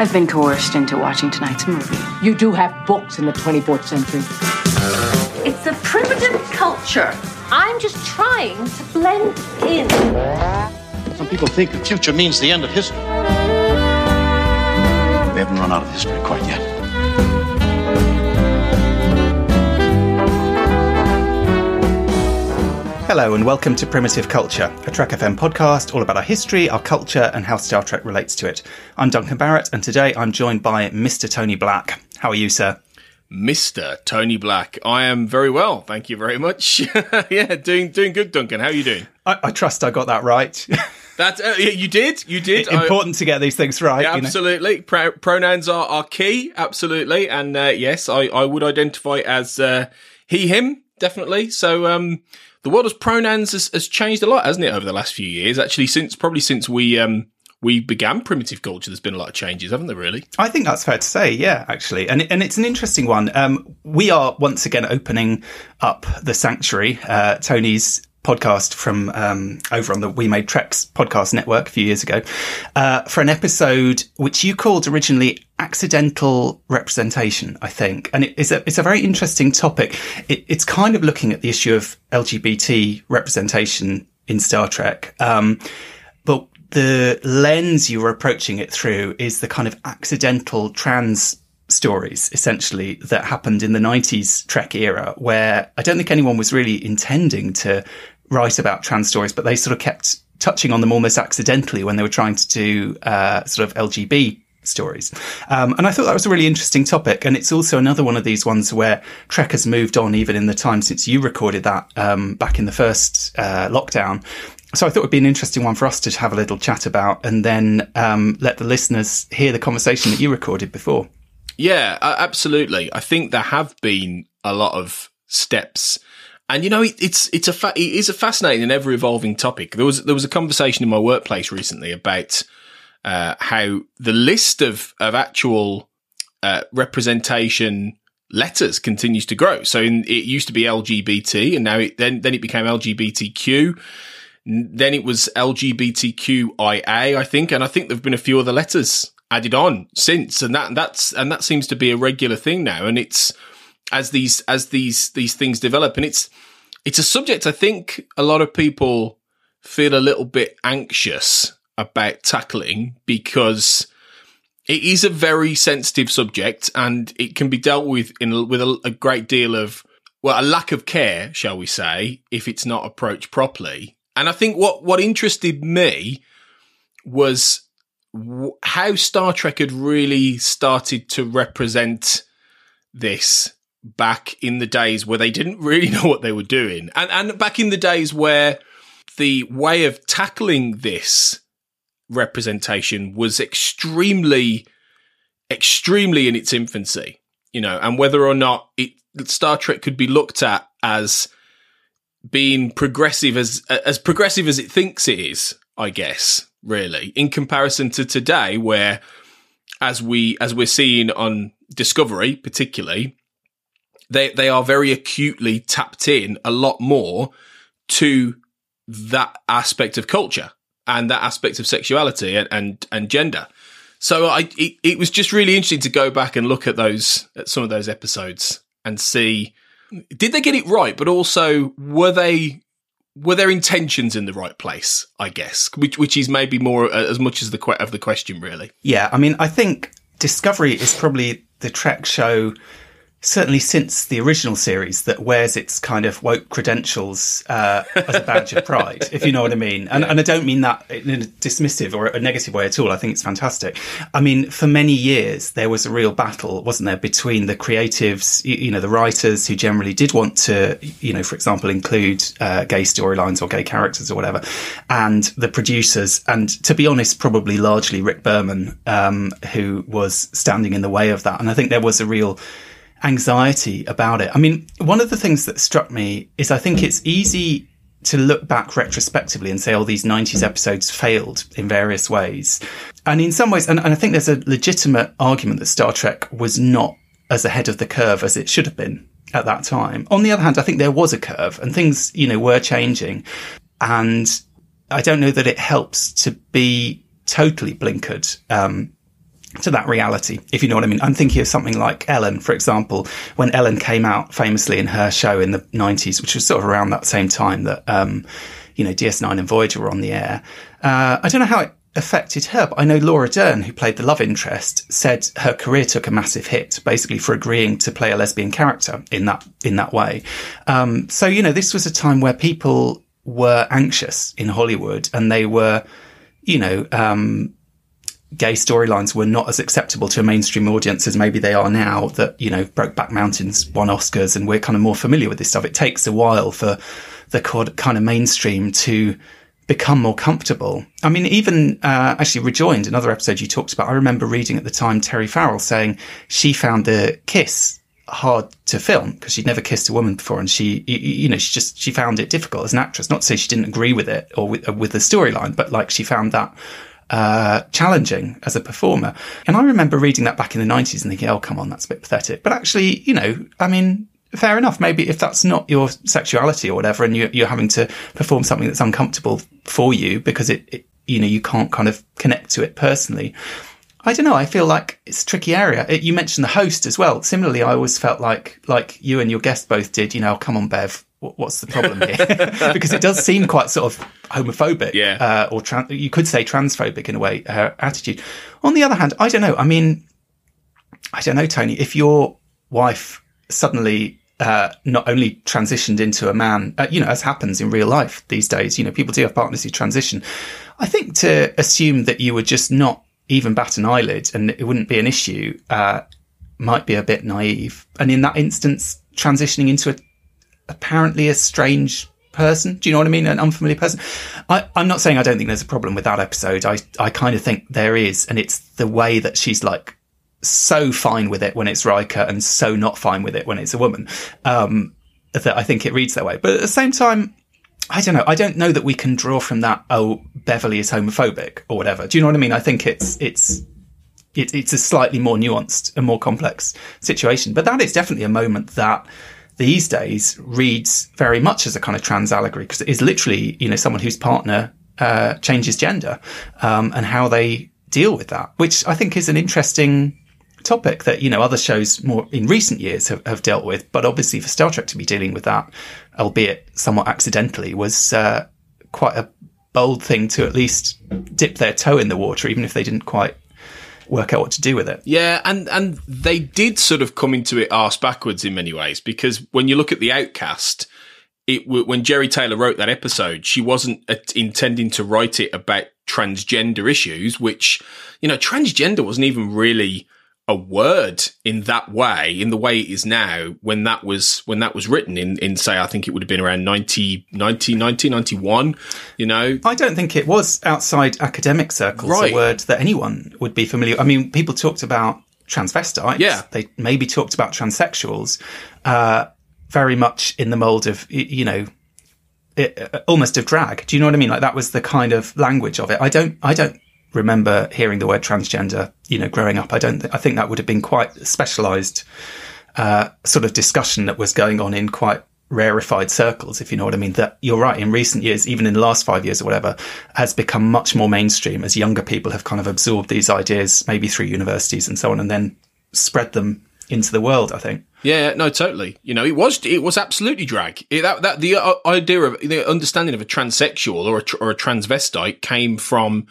I've been coerced into watching tonight's movie. You do have books in the 24th century. It's a primitive culture. I'm just trying to blend in. Some people think the future means the end of history. We haven't run out of history quite yet. Hello and welcome to Primitive Culture, a Trek FM podcast all about our history, our culture, and how Star Trek relates to it. I'm Duncan Barrett, and today I'm joined by Mr. Tony Black. How are you, sir? Mr. Tony Black. I am very well, thank you very much. yeah, doing doing good, Duncan. How are you doing? I, I trust I got that right. That uh, yeah, you did, you did. Important I, to get these things right. Yeah, absolutely. You know? Pro- pronouns are, are key, absolutely. And uh, yes, I, I would identify as uh, he, him, definitely. So um, the world of pronouns has, has, changed a lot, hasn't it, over the last few years? Actually, since probably since we um, we began primitive culture, there's been a lot of changes, haven't there? Really, I think that's fair to say. Yeah, actually, and and it's an interesting one. Um, we are once again opening up the sanctuary. Uh, Tony's podcast from um, over on the We Made Treks podcast network a few years ago uh, for an episode which you called originally accidental representation, I think, and it is a it's a very interesting topic. It, it's kind of looking at the issue of LGBT representation in Star Trek, um, but the lens you were approaching it through is the kind of accidental trans stories essentially that happened in the 90s Trek era where I don't think anyone was really intending to write about trans stories, but they sort of kept touching on them almost accidentally when they were trying to do uh, sort of LGB stories. Um, and I thought that was a really interesting topic. And it's also another one of these ones where Trek has moved on even in the time since you recorded that um, back in the first uh, lockdown. So I thought it'd be an interesting one for us to have a little chat about and then um, let the listeners hear the conversation that you recorded before. Yeah, absolutely. I think there have been a lot of steps and you know, it, it's it's a fa- it is a fascinating and ever evolving topic. There was there was a conversation in my workplace recently about uh, how the list of of actual uh, representation letters continues to grow. So in, it used to be LGBT, and now it, then then it became LGBTQ. Then it was LGBTQIA, I think, and I think there've been a few other letters added on since, and that that's and that seems to be a regular thing now. And it's as these as these these things develop. And it's it's a subject I think a lot of people feel a little bit anxious about tackling because it is a very sensitive subject and it can be dealt with in with a, a great deal of well a lack of care shall we say if it's not approached properly. And I think what what interested me was how Star Trek had really started to represent this back in the days where they didn't really know what they were doing. And, and back in the days where the way of tackling this representation was extremely, extremely in its infancy, you know, and whether or not it, Star Trek could be looked at as being progressive as, as progressive as it thinks it is, I guess, really, in comparison to today, where as we, as we're seeing on Discovery, particularly, they they are very acutely tapped in a lot more to that aspect of culture and that aspect of sexuality and and, and gender. So I it, it was just really interesting to go back and look at those at some of those episodes and see did they get it right, but also were they were their intentions in the right place? I guess, which which is maybe more uh, as much as the que- of the question, really. Yeah, I mean, I think Discovery is probably the Trek show certainly since the original series that wears its kind of woke credentials uh, as a badge of pride, if you know what I mean. And, and I don't mean that in a dismissive or a negative way at all. I think it's fantastic. I mean, for many years, there was a real battle, wasn't there, between the creatives, you, you know, the writers who generally did want to, you know, for example, include uh, gay storylines or gay characters or whatever, and the producers. And to be honest, probably largely Rick Berman, um, who was standing in the way of that. And I think there was a real anxiety about it. I mean, one of the things that struck me is I think it's easy to look back retrospectively and say, oh, these 90s episodes failed in various ways. And in some ways, and, and I think there's a legitimate argument that Star Trek was not as ahead of the curve as it should have been at that time. On the other hand, I think there was a curve and things, you know, were changing. And I don't know that it helps to be totally blinkered um, to that reality, if you know what I mean. I'm thinking of something like Ellen, for example, when Ellen came out famously in her show in the 90s, which was sort of around that same time that, um, you know, DS9 and Voyager were on the air. Uh, I don't know how it affected her, but I know Laura Dern, who played the love interest, said her career took a massive hit, basically for agreeing to play a lesbian character in that, in that way. Um, so, you know, this was a time where people were anxious in Hollywood and they were, you know, um, gay storylines were not as acceptable to a mainstream audience as maybe they are now that, you know, Brokeback Mountains won Oscars and we're kind of more familiar with this stuff. It takes a while for the kind of mainstream to become more comfortable. I mean, even uh, actually rejoined another episode you talked about. I remember reading at the time Terry Farrell saying she found the kiss hard to film because she'd never kissed a woman before and she you know she just she found it difficult as an actress not to say she didn't agree with it or with, with the storyline but like she found that uh, challenging as a performer. And I remember reading that back in the 90s and thinking, oh, come on, that's a bit pathetic. But actually, you know, I mean, fair enough. Maybe if that's not your sexuality or whatever, and you're, you're having to perform something that's uncomfortable for you because it, it, you know, you can't kind of connect to it personally. I don't know. I feel like it's a tricky area. It, you mentioned the host as well. Similarly, I always felt like, like you and your guest both did, you know, come on, Bev, what's the problem here? because it does seem quite sort of homophobic, yeah, uh, or trans- you could say transphobic in a way. Her attitude. On the other hand, I don't know. I mean, I don't know, Tony. If your wife suddenly uh, not only transitioned into a man, uh, you know, as happens in real life these days, you know, people do have partners who transition. I think to assume that you would just not even bat an eyelid and it wouldn't be an issue uh, might be a bit naive. And in that instance, transitioning into a apparently a strange person. Do you know what I mean? An unfamiliar person. I, am not saying I don't think there's a problem with that episode. I, I kind of think there is. And it's the way that she's like so fine with it when it's Riker and so not fine with it when it's a woman. Um, that I think it reads that way. But at the same time, I don't know. I don't know that we can draw from that, oh, Beverly is homophobic or whatever. Do you know what I mean? I think it's, it's, it, it's a slightly more nuanced and more complex situation. But that is definitely a moment that these days reads very much as a kind of trans allegory because it is literally, you know, someone whose partner uh, changes gender um, and how they deal with that, which I think is an interesting topic that, you know, other shows more in recent years have, have dealt with. But obviously for Star Trek to be dealing with that, albeit somewhat accidentally, was uh, quite a bold thing to at least dip their toe in the water, even if they didn't quite work out what to do with it. Yeah, and and they did sort of come into it arse backwards in many ways because when you look at the Outcast, it when Jeri Taylor wrote that episode, she wasn't intending to write it about transgender issues, which you know, transgender wasn't even really a word in that way, in the way it is now, when that was, when that was written in, in say, I think it would have been around 90, 90, 90 91, you know? I don't think it was outside academic circles right. a word that anyone would be familiar. I mean, people talked about transvestites. Yeah. They maybe talked about transsexuals, uh, very much in the mold of, you know, it, uh, almost of drag. Do you know what I mean? Like that was the kind of language of it. I don't, I don't remember hearing the word transgender, you know, growing up. I don't, th- I think that would have been quite specialized, uh, sort of discussion that was going on in quite rarefied circles, if you know what I mean. That you're right. In recent years, even in the last five years or whatever, has become much more mainstream as younger people have kind of absorbed these ideas, maybe through universities and so on, and then spread them into the world. I think. Yeah, no, totally. You know, it was it was absolutely drag. It, that that the uh, idea of the understanding of a transsexual or a, or a transvestite came from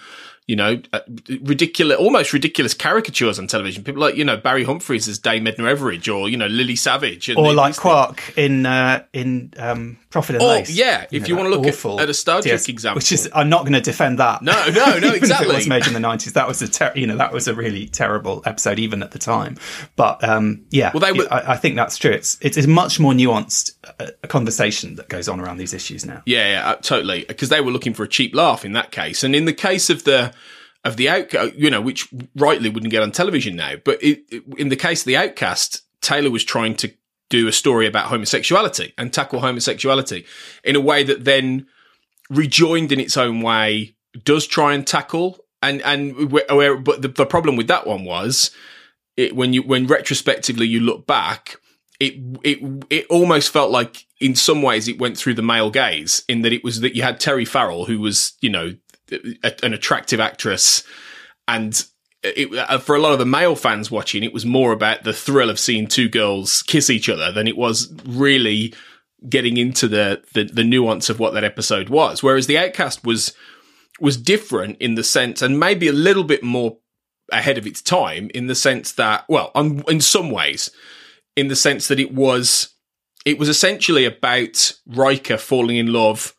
you know, uh, ridiculous, almost ridiculous caricatures on television. People like, you know, Barry Humphries as Dame Edna Everage or, you know, Lily Savage. or like Quark in, uh, in, um, Profit and Oh, Lace. yeah, if you know, wanna look at- at a Star Trek TS example. Which is, I'm not going to defend that. No, no, no, exactly. it was made in the 90s. That was a, ter- you know, that was a really terrible episode even at the time. But, um, yeah, Well, they were- I, I think that's true. It's, it's a much more nuanced uh, conversation that goes on around these issues now. Yeah, yeah, uh, totally. Because they were looking for a cheap laugh in that case, and in the case of the of the out, you know, which rightly wouldn't get on television now, but it, it- in the case of the Outcast, Taylor was trying to do a story about homosexuality and tackle homosexuality in a way that then rejoined in its own way does try and tackle and and where but the, the problem with that one was it when you when retrospectively you look back it it it almost felt like in some ways it went through the male gaze in that it was that you had Terry Farrell who was you know a, an attractive actress. And it, uh, for a lot of the male fans watching it was more about the thrill of seeing two girls kiss each other than it was really getting into the, the the nuance of what that episode was. Whereas the outcast was was different in the sense and maybe a little bit more ahead of its time in the sense that well on, in some ways in the sense that it was it was essentially about Riker falling in love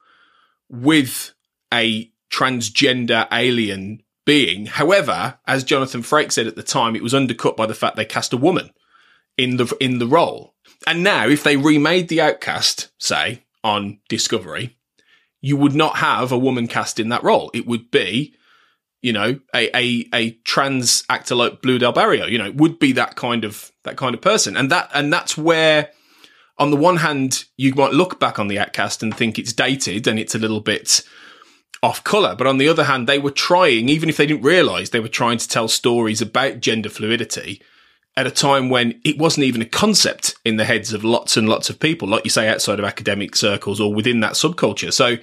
with a transgender alien being. However, as Jonathan Frakes said at the time, it was undercut by the fact they cast a woman in the in the role. And now, if they remade the Outcast, say on Discovery, you would not have a woman cast in that role. It would be, you know, a a, a trans actor like Blu del Barrio. You know, it would be that kind of that kind of person, and that and that's where. On the one hand, you might look back on the Outcast and think it's dated and it's a little bit off color. But on the other hand, they were trying, even if they didn't realize, they were trying to tell stories about gender fluidity at a time when it wasn't even a concept in the heads of lots and lots of people, like you say, outside of academic circles or within that subculture. So,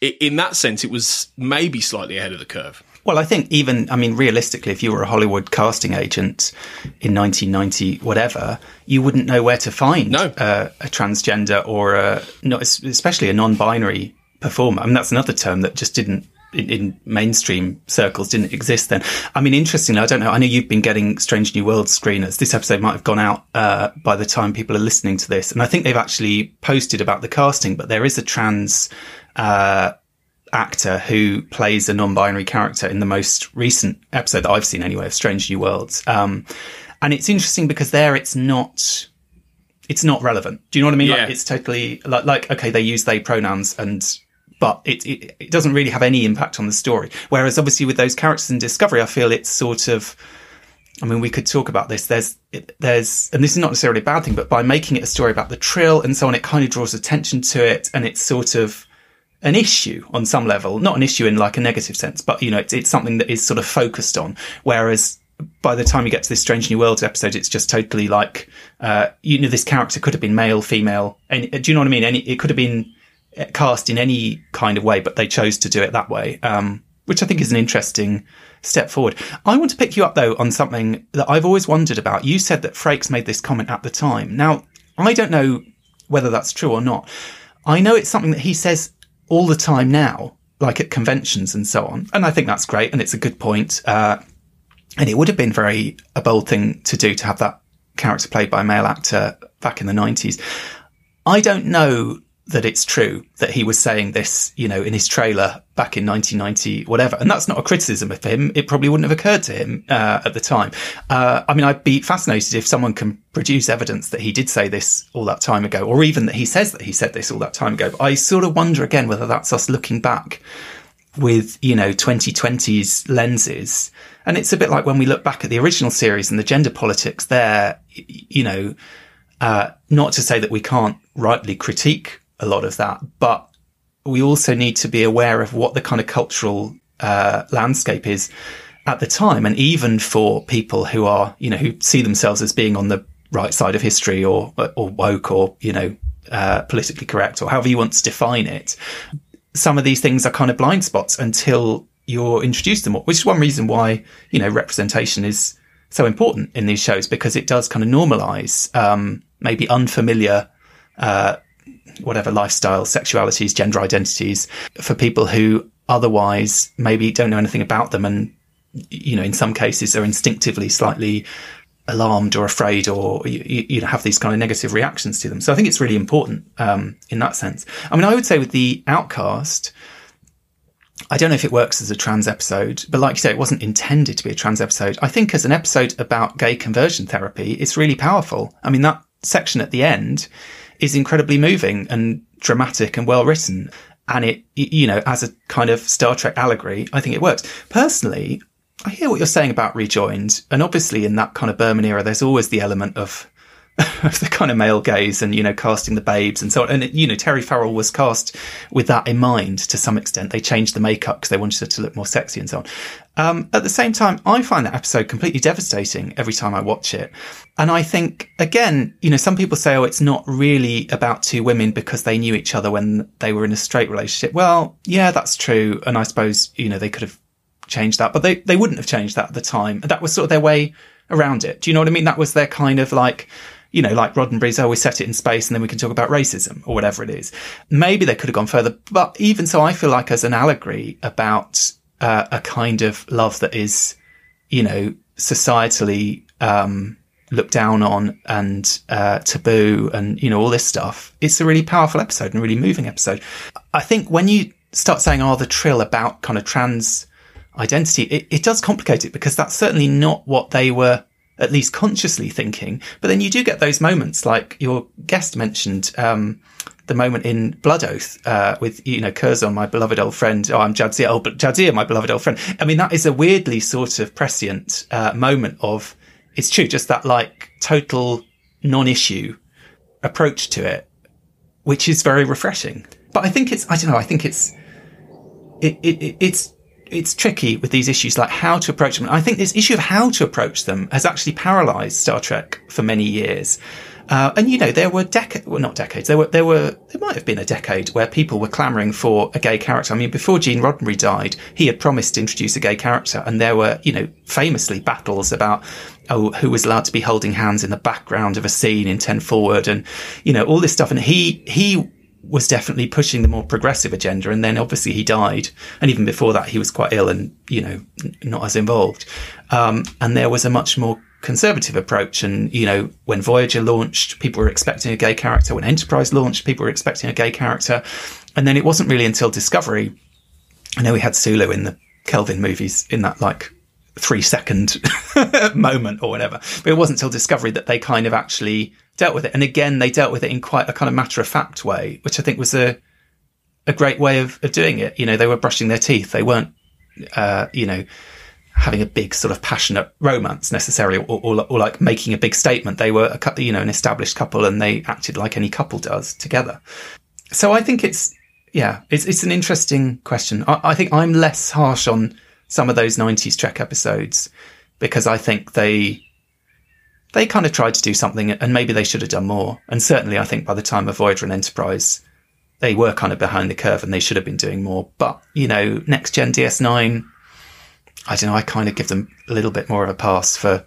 in that sense, it was maybe slightly ahead of the curve. Well, I think even, I mean, realistically, if you were a Hollywood casting agent in 1990, whatever, you wouldn't know where to find No. uh, a transgender or a, not, especially a non-binary performer. I mean, that's another term that just didn't, in, in mainstream circles, didn't exist then. I mean, interestingly, I don't know. I know you've been getting Strange New World screeners. This episode might have gone out uh, by the time people are listening to this, and I think they've actually posted about the casting. But there is a trans. Uh, actor who plays a non-binary character in the most recent episode that I've seen anyway of Strange New Worlds. Um, and it's interesting because there it's not, it's not relevant. Do you know what I mean? Yeah. Like it's totally like, like, okay, they use they pronouns and, but it, it, it doesn't really have any impact on the story. Whereas obviously with those characters in Discovery, I feel it's sort of, I mean, we could talk about this. There's, there's, and this is not necessarily a bad thing, but by making it a story about the trill and so on, it kind of draws attention to it and it's sort of, an issue on some level, not an issue in like a negative sense, but you know, it's, it's something that is sort of focused on. Whereas by the time you get to this Strange New Worlds episode, it's just totally like, uh, you know, this character could have been male, female. and do you know what I mean? Any, it could have been cast in any kind of way, but they chose to do it that way. Um, which I think is an interesting step forward. I want to pick you up though on something that I've always wondered about. You said that Frakes made this comment at the time. Now, I don't know whether that's true or not. I know it's something that he says all the time now, like at conventions and so on. And I think that's great. And it's a good point. Uh, and it would have been very a bold thing to do to have that character played by a male actor back in the 90s. I don't know that it's true that he was saying this, you know, in his trailer back in 1990, whatever. And that's not a criticism of him. It probably wouldn't have occurred to him uh, at the time. Uh, I mean, I'd be fascinated if someone can produce evidence that he did say this all that time ago, or even that he says that he said this all that time ago. But I sort of wonder again whether that's us looking back with, you know, 2020's lenses. And it's a bit like when we look back at the original series and the gender politics there, you know, uh, not to say that we can't rightly critique a lot of that, but we also need to be aware of what the kind of cultural uh, landscape is at the time. And even for people who are, you know, who see themselves as being on the right side of history or, or woke or, you know, uh, politically correct or however you want to define it, some of these things are kind of blind spots until you're introduced to them, which is one reason why, you know, representation is so important in these shows because it does kind of normalize, um, maybe unfamiliar, uh, whatever lifestyle, sexualities, gender identities for people who otherwise maybe don't know anything about them and, you know, in some cases are instinctively slightly alarmed or afraid or you, you know have these kind of negative reactions to them. So I think it's really important um, in that sense. I mean, I would say with the Outcast, I don't know if it works as a trans episode, but like you say, it wasn't intended to be a trans episode. I think as an episode about gay conversion therapy, it's really powerful. I mean, that section at the end is incredibly moving and dramatic and well written. And it, you know, as a kind of Star Trek allegory, I think it works. Personally, I hear what you're saying about rejoined, and obviously in that kind of Berman era, there's always the element of of the kind of male gaze and you know casting the babes and so on. And you know Terry Farrell was cast with that in mind to some extent. They changed the makeup because they wanted her to look more sexy and so on. Um, at the same time, I find that episode completely devastating every time I watch it. And I think again, you know, some people say, "Oh, it's not really about two women because they knew each other when they were in a straight relationship." Well, yeah, that's true, and I suppose you know they could have changed that, but they, they wouldn't have changed that at the time. That was sort of their way around it. Do you know what I mean? That was their kind of like, you know, like Roddenberry's always set it in space and then we can talk about racism or whatever it is. Maybe they could have gone further, but even so, I feel like as an allegory about uh, a kind of love that is, you know, societally, um, looked down on and uh, taboo and you know all this stuff it's a really powerful episode and really moving episode i think when you start saying oh the trill about kind of trans identity, it, it does complicate it because that's certainly not what they were at least consciously thinking. But then you do get those moments like your guest mentioned, um, the moment in Blood Oath, uh, with, you know, Curzon, my beloved old friend. Oh, I'm Jadzia. Oh, but Jadzia, my beloved old friend. I mean, that is a weirdly sort of prescient, uh, moment of, it's true, just that like total non-issue approach to it, which is very refreshing. But I think it's, I don't know, I think it's, it, it, it's it's tricky with these issues, like how to approach them. I think this issue of how to approach them has actually paralyzed Star Trek for many years. Uh, and you know, there were decades, well, not decades, there were, there were, there might have been a decade where people were clamoring for a gay character. I mean, before Gene Roddenberry died, he had promised to introduce a gay character and there were, you know, famously battles about, oh, who was allowed to be holding hands in the background of a scene in 10 forward and, you know, all this stuff. And he, he was definitely pushing the more progressive agenda. And then obviously he died. And even before that, he was quite ill and, you know, not as involved. Um, and there was a much more conservative approach. And, you know, when Voyager launched, people were expecting a gay character. When Enterprise launched, people were expecting a gay character. And then it wasn't really until Discovery. I know we had Sulu in the Kelvin movies in that like three second moment or whatever. But it wasn't until Discovery that they kind of actually dealt with it. And again, they dealt with it in quite a kind of matter of fact way, which I think was a, a great way of, of doing it. You know, they were brushing their teeth. They weren't, uh, you know, having a big sort of passionate romance necessarily or, or, or, like making a big statement. They were, a, couple, you know, an established couple and they acted like any couple does together. So I think it's, yeah, it's, it's an interesting question. I, I think I'm less harsh on some of those 90s Trek episodes because I think they, they kind of tried to do something and maybe they should have done more. And certainly I think by the time of Voyager and Enterprise, they were kind of behind the curve and they should have been doing more. But, you know, next gen DS9, I don't know, I kind of give them a little bit more of a pass for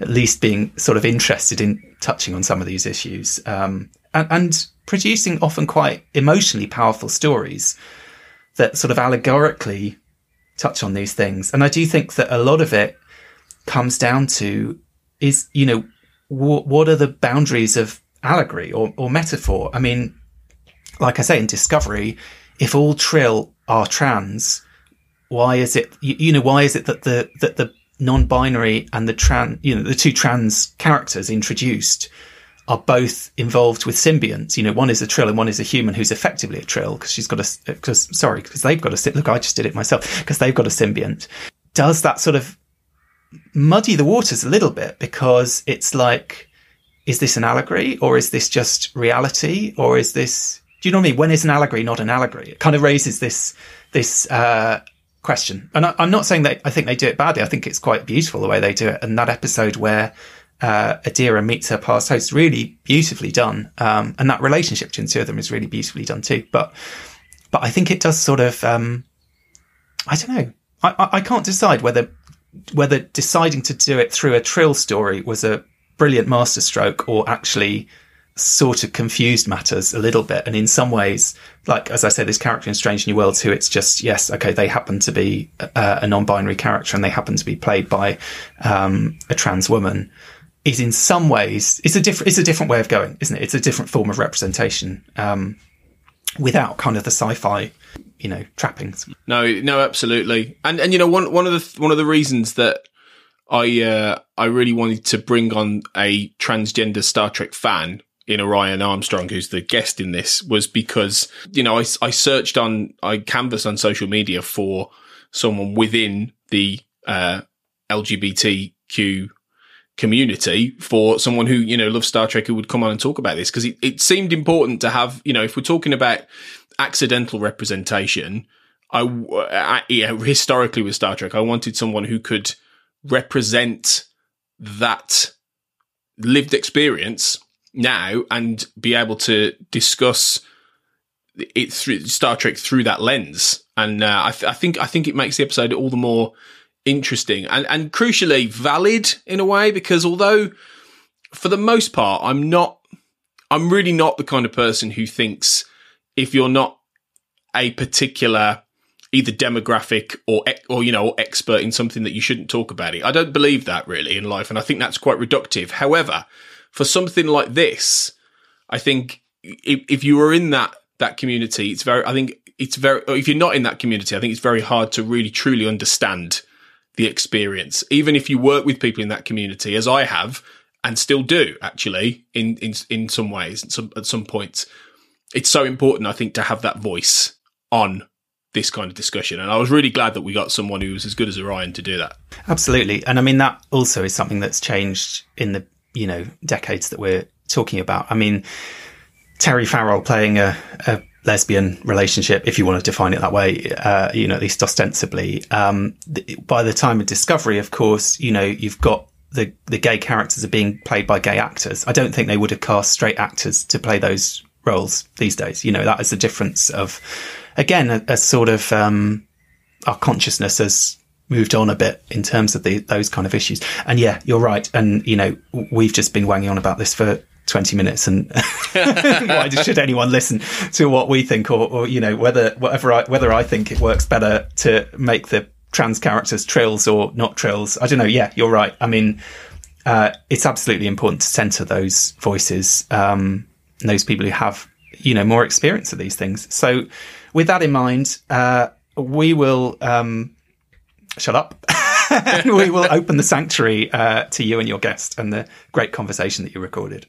at least being sort of interested in touching on some of these issues. Um, and, and producing often quite emotionally powerful stories that sort of allegorically touch on these things. And I do think that a lot of it comes down to is, you know, w- what are the boundaries of allegory or, or metaphor? I mean, like I say in Discovery, if all Trill are trans, why is it, you, you know, why is it that the, that the non-binary and the trans, you know, the two trans characters introduced are both involved with symbionts. You know, one is a trill and one is a human who's effectively a trill because she's got a, because, sorry, because they've got a, look, I just did it myself because they've got a symbiont. Does that sort of muddy the waters a little bit because it's like, is this an allegory or is this just reality or is this, do you know what I mean? When is an allegory not an allegory? It kind of raises this, this, uh, question. And I, am not saying that I think they do it badly. I think it's quite beautiful the way they do it. And that episode where, uh, Adira meets her past host, really beautifully done. Um, and that relationship between the two of them is really beautifully done too. But, but I think it does sort of, um, I don't know. I, I, I can't decide whether whether deciding to do it through a trill story was a brilliant masterstroke or actually sort of confused matters a little bit. And in some ways, like, as I said, this character in Strange New Worlds, who it's just, yes, okay, they happen to be uh, a non-binary character and they happen to be played by, um, a trans woman is in some ways, it's a different, it's a different way of going, isn't it? It's a different form of representation, um, without kind of the sci-fi, you know, trappings. No, no, absolutely. And, and, you know, one, one of the, one of the reasons that, I uh, I really wanted to bring on a transgender Star Trek fan in Orion Armstrong, who's the guest in this, was because, you know, I, I searched on, I canvassed on social media for someone within the uh, LGBTQ community for someone who, you know, loves Star Trek who would come on and talk about this. Because it, it seemed important to have, you know, if we're talking about accidental representation, I, I yeah, historically with Star Trek, I wanted someone who could represent that lived experience now and be able to discuss it through Star Trek through that lens. And uh, I, th- I, think I think it makes the episode all the more interesting and and crucially valid in a way because although for the most part I'm not I'm really not the kind of person who thinks if you're not a particular either demographic or or you know expert in something that you shouldn't talk about it. I don't believe that really in life, and I think that's quite reductive. However, for something like this, I think if, if you are in that that community, it's very. I think it's very. If you're not in that community, I think it's very hard to really truly understand the experience, even if you work with people in that community, as I have and still do actually in in in some ways at some, at some points. It's so important, I think, to have that voice on this kind of discussion. And I was really glad that we got someone who was as good as Orion to do that. Absolutely. And I mean, that also is something that's changed in the, you know, decades that we're talking about. I mean, Terry Farrell playing a, a lesbian relationship, if you want to define it that way, uh, you know, at least ostensibly. Um, th- by the time of Discovery, of course, you know, you've got the, the gay characters are being played by gay actors. I don't think they would have cast straight actors to play those roles these days. You know, that is the difference of, again, a, a sort of, um, our consciousness has moved on a bit in terms of the, those kind of issues. And yeah, you're right. And, you know, we've just been wanging on about this for 20 minutes and why should anyone listen to what we think or, or, you know, whether, whatever I, whether I think it works better to make the trans characters trills or not trills. I don't know. Yeah, you're right. I mean, uh, it's absolutely important to center those voices, um, those people who have, you know, more experience of these things. So with that in mind, uh, we will, um, shut up. and we will open the sanctuary uh, to you and your guest and the great conversation that you recorded.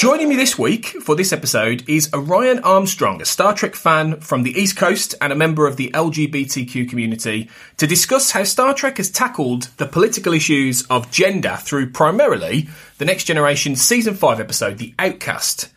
Joining me this week for this episode is Orion Armstrong, a Star Trek fan from the East Coast and a member of the LGBTQ community, to discuss how Star Trek has tackled the political issues of gender through primarily the Next Generation Season 5 episode, The Outcast.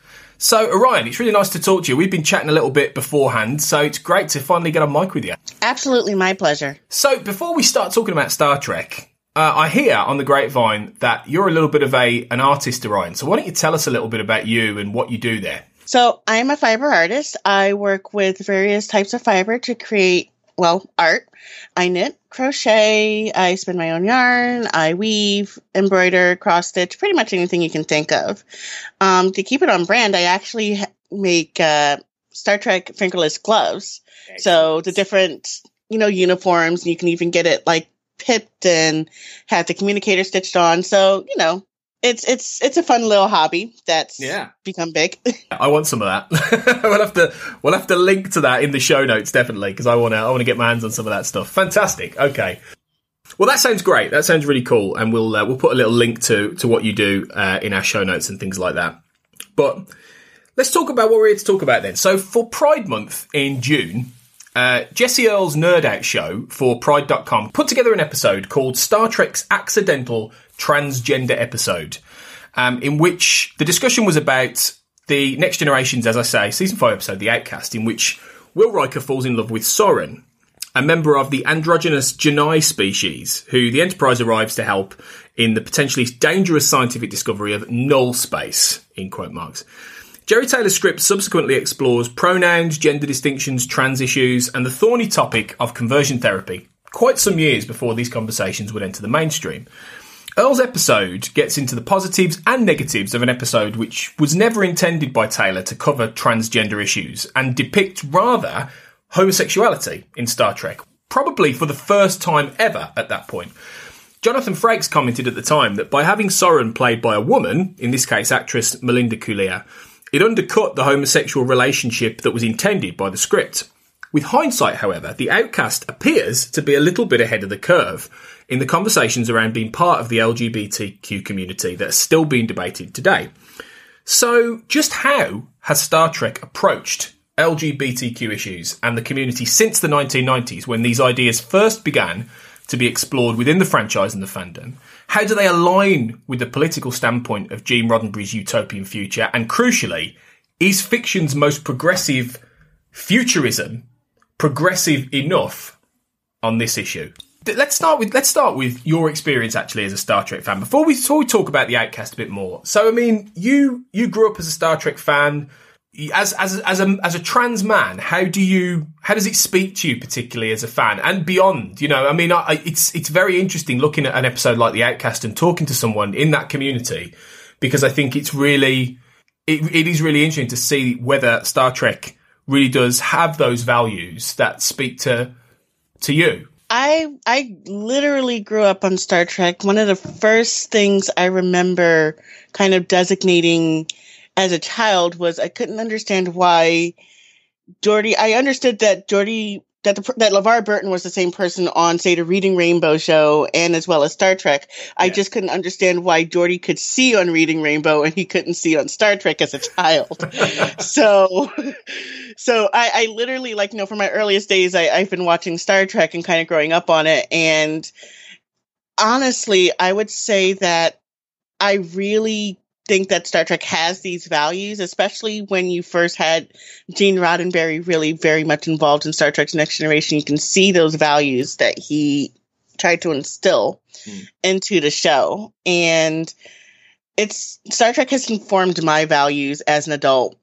So, Orion, it's really nice to talk to you. We've been chatting a little bit beforehand, so it's great to finally get on mic with you. Absolutely, my pleasure. So, before we start talking about Star Trek, uh, I hear on the grapevine that you're a little bit of a an artist, Orion. So why don't you tell us a little bit about you and what you do there? So I'm a fiber artist. I work with various types of fiber to create, well, art. I knit, crochet, I spin my own yarn, I weave, embroider, cross stitch, pretty much anything you can think of. Um, to keep it on brand, I actually make uh, Star Trek fingerless gloves. Excellent. So the different, you know, uniforms, you can even get it like pipped and have the communicator stitched on. So, you know, it's it's it's a fun little hobby that's yeah. become big. I want some of that. we'll have to we'll have to link to that in the show notes definitely because I want to I want to get my hands on some of that stuff. Fantastic. Okay. Well, that sounds great. That sounds really cool, and we'll uh, we'll put a little link to to what you do uh, in our show notes and things like that. But let's talk about what we're here to talk about then. So for Pride Month in June, uh, Jessie Earl's Nerd Out show for Pride.com put together an episode called Star Trek's Accidental Transgender Episode, um, in which the discussion was about the Next Generations, as I say, season 5 episode, The Outcast, in which Will Riker falls in love with Soren, a member of the androgynous J'naii species, who the Enterprise arrives to help in the potentially dangerous scientific discovery of null space, in quote marks. Jeri Taylor's script subsequently explores pronouns, gender distinctions, trans issues, and the thorny topic of conversion therapy, quite some years before these conversations would enter the mainstream. Earl's episode gets into the positives and negatives of an episode which was never intended by Taylor to cover transgender issues and depict rather homosexuality in Star Trek, probably for the first time ever at that point. Jonathan Frakes commented at the time that by having Soren played by a woman, in this case actress Melinda Culea, it undercut the homosexual relationship that was intended by the script. With hindsight, however, the outcast appears to be a little bit ahead of the curve in the conversations around being part of the LGBTQ community that are still being debated today. So, just how has Star Trek approached LGBTQ issues and the community since the 1990s when these ideas first began to be explored within the franchise and the fandom? How do they align with the political standpoint of Gene Roddenberry's utopian future? And crucially, is fiction's most progressive futurism progressive enough on this issue? Let's start with let's start with your experience actually as a Star Trek fan before we, before we talk about the Outcast a bit more. So I mean, you you grew up as a Star Trek fan as as as a as a trans man, how do you how does it speak to you particularly as a fan and beyond? You know, I mean, I, it's it's very interesting looking at an episode like The Outcast and talking to someone in that community because I think it's really it, it is really interesting to see whether Star Trek really does have those values that speak to to you. I I literally grew up on Star Trek. One of the first things I remember kind of designating as a child was I couldn't understand why Geordi. I understood that Geordi that the, that LeVar Burton was the same person on, say, the Reading Rainbow show and as well as Star Trek. I just couldn't understand why Geordi could see on Reading Rainbow and he couldn't see on Star Trek as a child. so, so I, I, literally like, you know, from my earliest days, I, I've been watching Star Trek and kind of growing up on it. And honestly, I would say that I really think that Star Trek has these values, especially when you first had Gene Roddenberry really very much involved in Star Trek's Next Generation. You can see those values that he tried to instill mm. into the show. And it's Star Trek has informed my values as an adult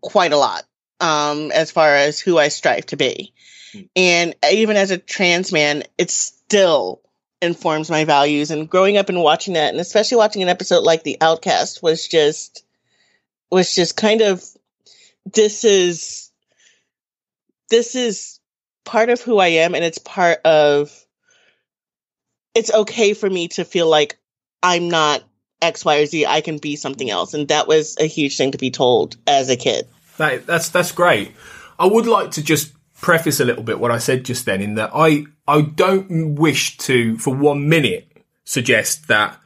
quite a lot, um, as far as who I strive to be. Mm. And even as a trans man, it's still informs my values. And growing up and watching that and especially watching an episode like the outcast was just was just kind of this is this is part of who i am and it's part of it's okay for me to feel like i'm not x y or z. I can be something else. And that was a huge thing to be told as a kid. That, that's that's great. I would like to just preface a little bit what I said just then in that I I don't wish to for one minute suggest that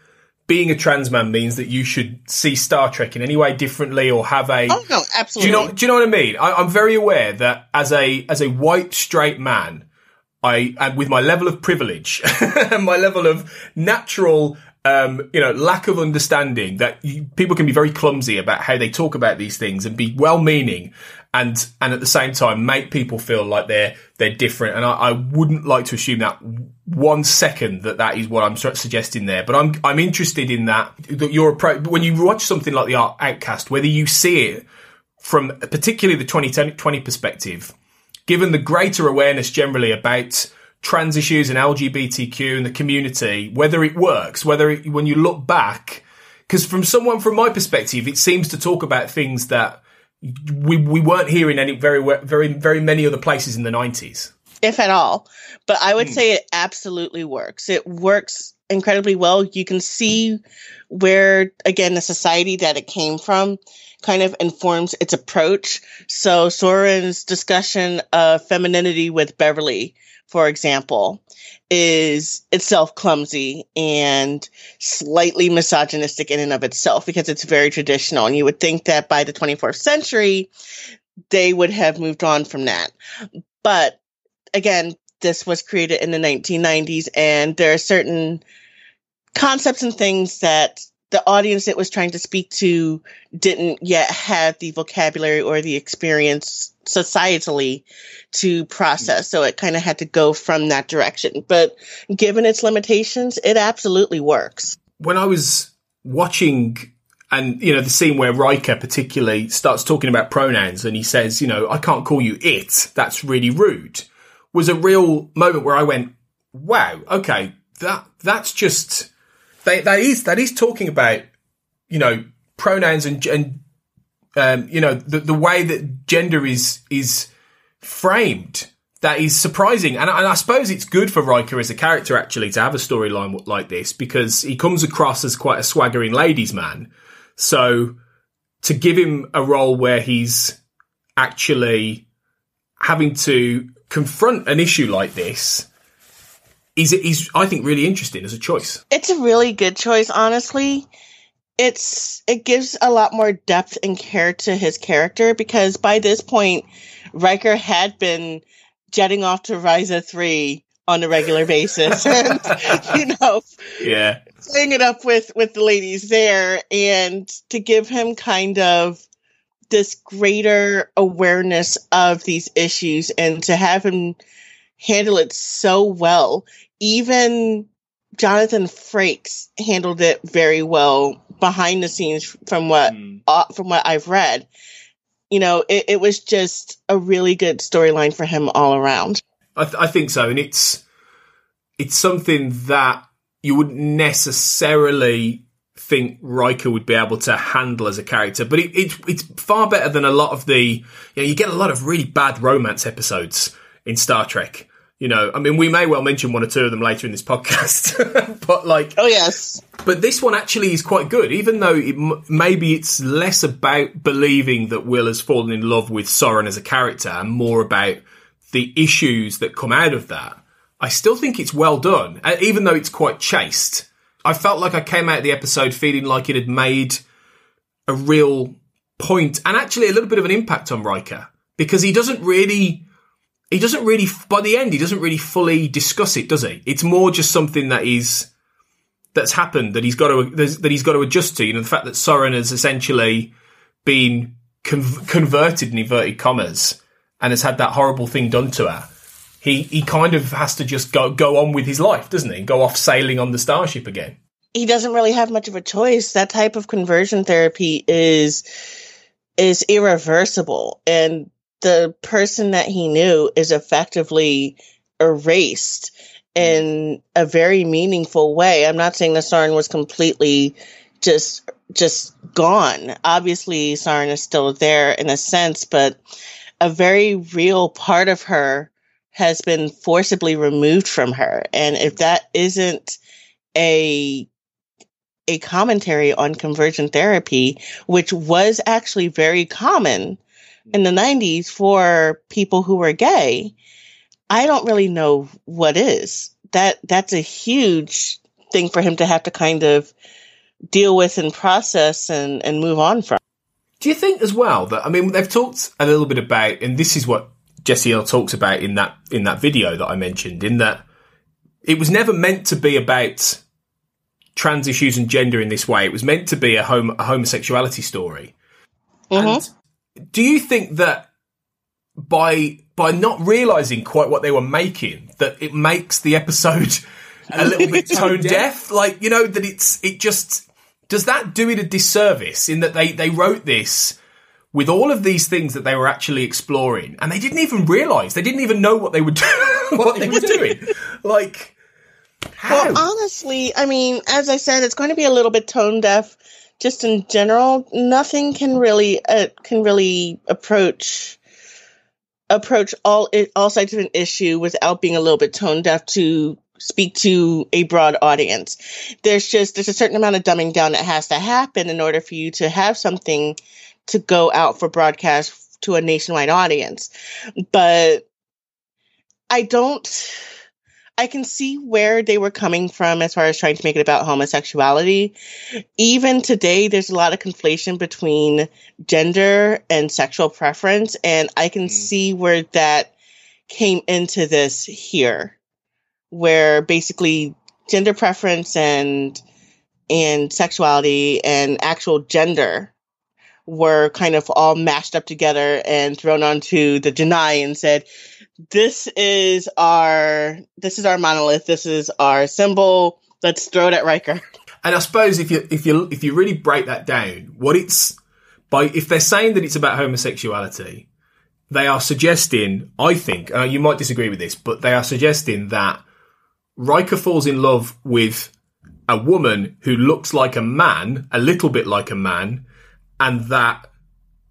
being a trans man means that you should see Star Trek in any way differently or have a Oh no, absolutely. Do you know do you know what I mean? I, I'm very aware that as a as a white straight man I and with my level of privilege and my level of natural um, you know, lack of understanding that you, people can be very clumsy about how they talk about these things and be well-meaning and and at the same time make people feel like they're they're different. And I, I wouldn't like to assume that one second that that is what I'm suggesting there. But I'm I'm interested in that that your approach when you watch something like the Outcast, whether you see it from particularly the 2020 perspective, given the greater awareness generally about trans issues and LGBTQ and the community, whether it works, whether it, when you look back, because from someone from my perspective, it seems to talk about things that we we weren't hearing any very very very many other places in the 90s if at all. But i would mm. say it absolutely works. It works incredibly well. You can see where again the society that it came from kind of informs its approach. So soren's discussion of femininity with beverly for example is itself clumsy and slightly misogynistic in and of itself because it's very traditional. And you would think that by the 24th century, they would have moved on from that. But again, this was created in the 1990s, and there are certain concepts and things that the audience it was trying to speak to didn't yet have the vocabulary or the experience societally to process. So it kind of had to go from that direction. But given its limitations, it absolutely works. When I was watching and you know the scene where Riker particularly starts talking about pronouns and he says, you know, I can't call you it. That's really rude. Was a real moment where I went, wow, okay, that that's just they, that is that is talking about you know pronouns and and um, you know the the way that gender is is framed. That is surprising, and, and I suppose it's good for Riker as a character actually to have a storyline like this because he comes across as quite a swaggering ladies' man. So to give him a role where he's actually having to confront an issue like this is is I think really interesting as a choice. It's a really good choice, honestly. It's it gives a lot more depth and care to his character because by this point, Riker had been jetting off to Risa three on a regular basis, and you know, Yeah, playing it up with with the ladies there, and to give him kind of this greater awareness of these issues, and to have him handle it so well. Even Jonathan Frakes handled it very well behind the scenes from what uh, from what I've read. You know, it, it was just a really good storyline for him all around. I, th- I think so, and it's it's something that you wouldn't necessarily think Riker would be able to handle as a character, but it, it, it's far better than a lot of the. You, know, you get a lot of really bad romance episodes in Star Trek. You know, I mean, we may well mention one or two of them later in this podcast, but like, Oh yes, but this one actually is quite good, even though it, m- maybe it's less about believing that Will has fallen in love with Soren as a character and more about the issues that come out of that. I still think it's well done, uh, even though it's quite chaste. I felt like I came out of the episode feeling like it had made a real point and actually a little bit of an impact on Riker because he doesn't really he doesn't really by the end he doesn't really fully discuss it does he? It's more just something that is that's happened that he's got to that he's got to adjust to you know the fact that Soren has essentially been con- converted in inverted commas and has had that horrible thing done to her. He he kind of has to just go go on with his life doesn't he? Go off sailing on the starship again. He doesn't really have much of a choice. That type of conversion therapy is is irreversible, and the person that he knew is effectively erased in a very meaningful way. I'm not saying that Soren was completely just just gone. Obviously, Soren is still there in a sense, but a very real part of her has been forcibly removed from her. And if that isn't a a commentary on conversion therapy, which was actually very common in the 90s for people who were gay, I don't really know what is. That that's a huge thing for him to have to kind of deal with and process and, and move on from. Do you think as well that I mean they've talked a little bit about, and this is what Jessie Earl talks about in that in that video that I mentioned, in that it was never meant to be about trans issues and gender in this way. It was meant to be a, hom- a homosexuality story. Mm-hmm. And do you think that by by not realizing quite what they were making, that it makes the episode a little bit tone deaf? Like you know that it's it just does that do it a disservice in that they they wrote this with all of these things that they were actually exploring, and they didn't even realize they didn't even know what they were doing. what they were doing, like. How? Well, honestly, I mean, as I said, it's going to be a little bit tone deaf. Just in general, nothing can really uh, can really approach approach all all sides of an issue without being a little bit tone deaf to speak to a broad audience. There's just there's a certain amount of dumbing down that has to happen in order for you to have something to go out for broadcast to a nationwide audience. But I don't I can see where they were coming from as far as trying to make it about homosexuality. Even today, there's a lot of conflation between gender and sexual preference, and I can mm. see where that came into this here, where basically gender preference and and sexuality and actual gender were kind of all mashed up together and thrown onto the J'naii and said, this is our this is our monolith. This is our symbol. Let's throw it at Riker. And I suppose if you if you if you really break that down, what it's by if they're saying that it's about homosexuality, they are suggesting. I think uh, you might disagree with this, but they are suggesting that Riker falls in love with a woman who looks like a man, a little bit like a man, and that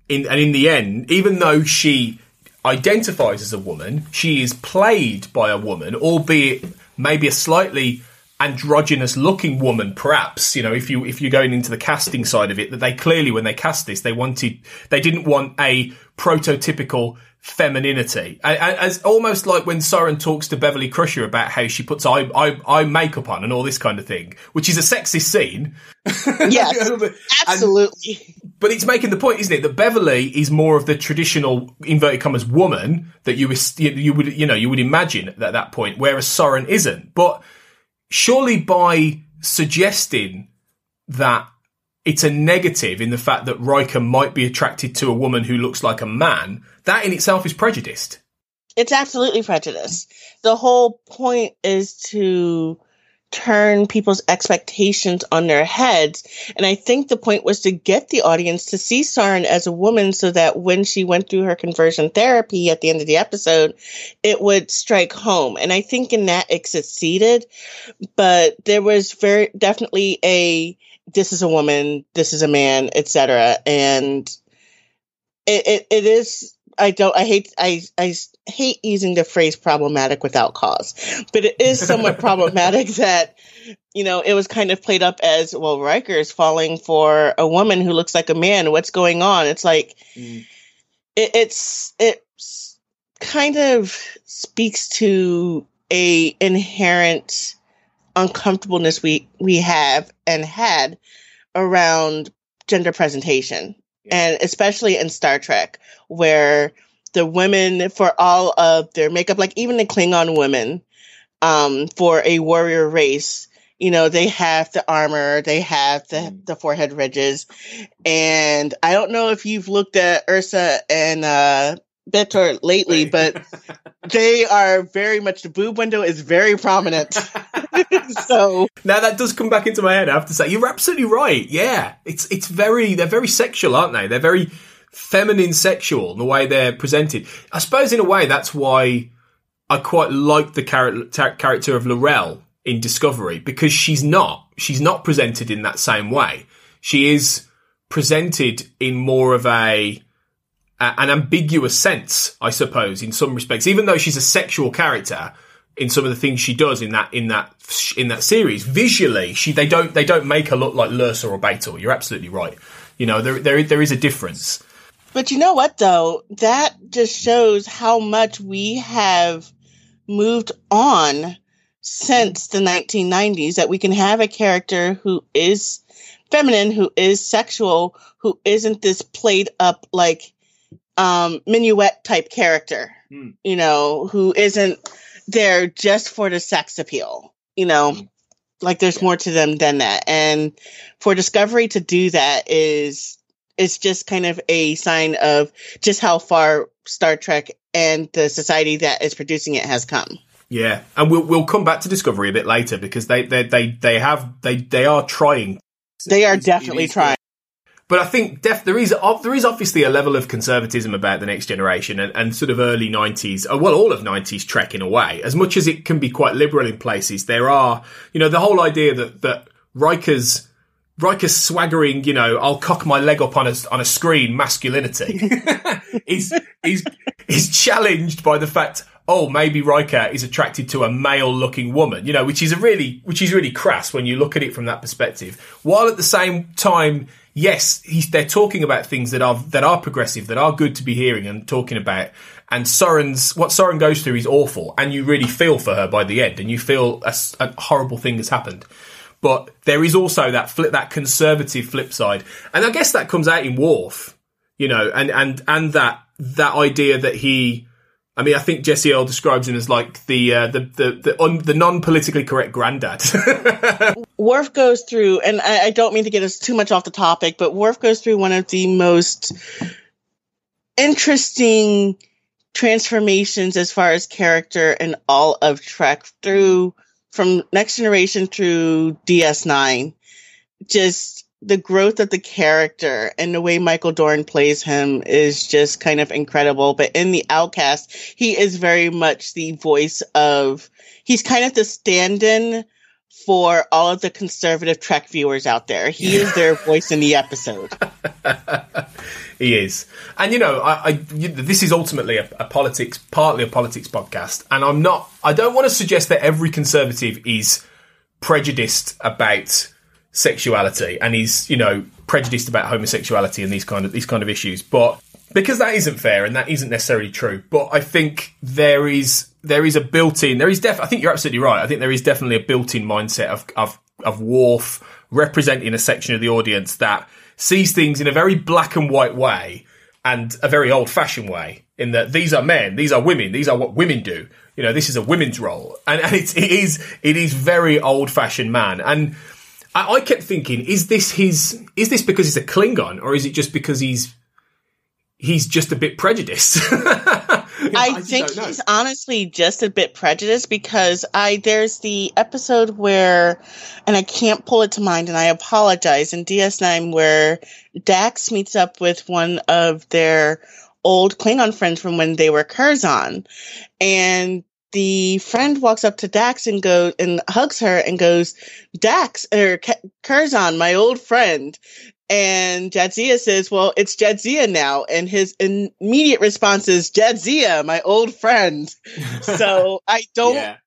in and in the end, even though she identifies as a woman, she is played by a woman, albeit maybe a slightly androgynous looking woman perhaps. You know if you if you're going into the casting side of it that they clearly when they cast this they wanted they didn't want a prototypical femininity. As almost like when Soren talks to Beverly Crusher about how she puts eye, eye, eye makeup on and all this kind of thing which is a sexist scene. Yes absolutely. and, but it's making the point isn't it that Beverly is more of the traditional inverted commas woman that you you would you know you would imagine at that point whereas Soren isn't. But surely by suggesting that it's a negative in the fact that Riker might be attracted to a woman who looks like a man, that in itself is prejudiced. It's absolutely prejudiced. The whole point is to turn people's expectations on their heads. And I think the point was to get the audience to see Soren as a woman so that when she went through her conversion therapy at the end of the episode, it would strike home. And I think in that it succeeded, but there was very definitely a this is a woman, this is a man, etc. And it, it, it is I don't I hate I I hate using the phrase problematic without cause. But it is somewhat problematic that you know, it was kind of played up as well Riker is falling for a woman who looks like a man. What's going on? It's like mm. it, it's it's kind of speaks to a inherent uncomfortableness we we have and had around gender presentation and especially in Star Trek, where the women for all of their makeup, like even the Klingon women, um, for a warrior race, you know, they have the armor, they have the, mm. the forehead ridges. And I don't know if you've looked at Lursa and uh B'Etor lately, but they are very much the boob window is very prominent. so now that does come back into my head. I have to say, you're absolutely right. Yeah, it's it's very they're very sexual, aren't they? They're very feminine sexual in the way they're presented. I suppose in a way that's why I quite like the char- character of L'Rell in Discovery because she's not she's not presented in that same way. She is presented in more of a an ambiguous sense, I suppose, in some respects. Even though she's a sexual character in some of the things she does in that in that in that series, visually, she they don't they don't make her look like Lursa or B'Etor. You're absolutely right. You know, there there there is a difference. But you know what though? That just shows how much we have moved on since the 1990s that we can have a character who is feminine, who is sexual, who isn't this played up like um, minuet type character, mm. you know, who isn't there just for the sex appeal, you know, mm. like there's yeah. more to them than that. And for Discovery to do that is, is just kind of a sign of just how far Star Trek and the society that is producing it has come. Yeah, and we'll we'll come back to Discovery a bit later because they they they, they have they they are trying. They are definitely trying. But I think def- there is there is obviously a level of conservatism about the next generation and, and sort of early nineties, uh, well, all of nineties Trek in a way. As much as it can be quite liberal in places, there are, you know, the whole idea that that Riker's Riker's swaggering, you know, I'll cock my leg up on a on a screen masculinity is is is challenged by the fact oh, maybe Riker is attracted to a male looking woman, you know, which is a really, which is really crass when you look at it from that perspective. While at the same time, yes, they're talking about things that are that are progressive, that are good to be hearing and talking about. And Soren's what Soren goes through is awful, and you really feel for her by the end, and you feel a, a horrible thing has happened. But there is also that flip, that conservative flip side, and I guess that comes out in Worf, you know, and and and that that idea that he I mean, I think Jessie Earl describes him as like the uh, the the the, un, the non politically correct granddad. Worf goes through, and I, I, don't mean to get us too much off the topic, but Worf goes through one of the most interesting transformations as far as character in all of Trek through from Next Generation through DS9. Just the growth of the character and the way Michael Dorn plays him is just kind of incredible. But in the Outcast, he is very much the voice of, he's kind of the stand in for all of the conservative Trek viewers out there. He is their voice in the episode. he is, and you know, I, I you, this is ultimately a, a, politics, partly a politics podcast, and I'm not. I don't want to suggest that every conservative is prejudiced about sexuality and he's you know prejudiced about homosexuality and these kind of these kind of issues, but because that isn't fair and that isn't necessarily true. But I think there is there is a built-in there is def. I think you're absolutely right. I think there is definitely a built-in mindset of of of Worf representing a section of the audience that sees things in a very black and white way and a very old-fashioned way. In that these are men, these are women, these are what women do. You know, this is a women's role, and, and it's, it is it is very old-fashioned man. And I, I kept thinking, is this his? Is this because he's a Klingon, or is it just because he's he's just a bit prejudiced. I, I think he's honestly just a bit prejudiced because I there's the episode where and I can't pull it to mind and I apologize in DS9 where Dax meets up with one of their old Klingon friends from when they were Curzon and the friend walks up to Dax and goes and hugs her and goes, Dax or Curzon, my old friend. And Jadzia says, Well, it's Jadzia now. And his immediate response is, Jadzia, my old friend. so I don't yeah.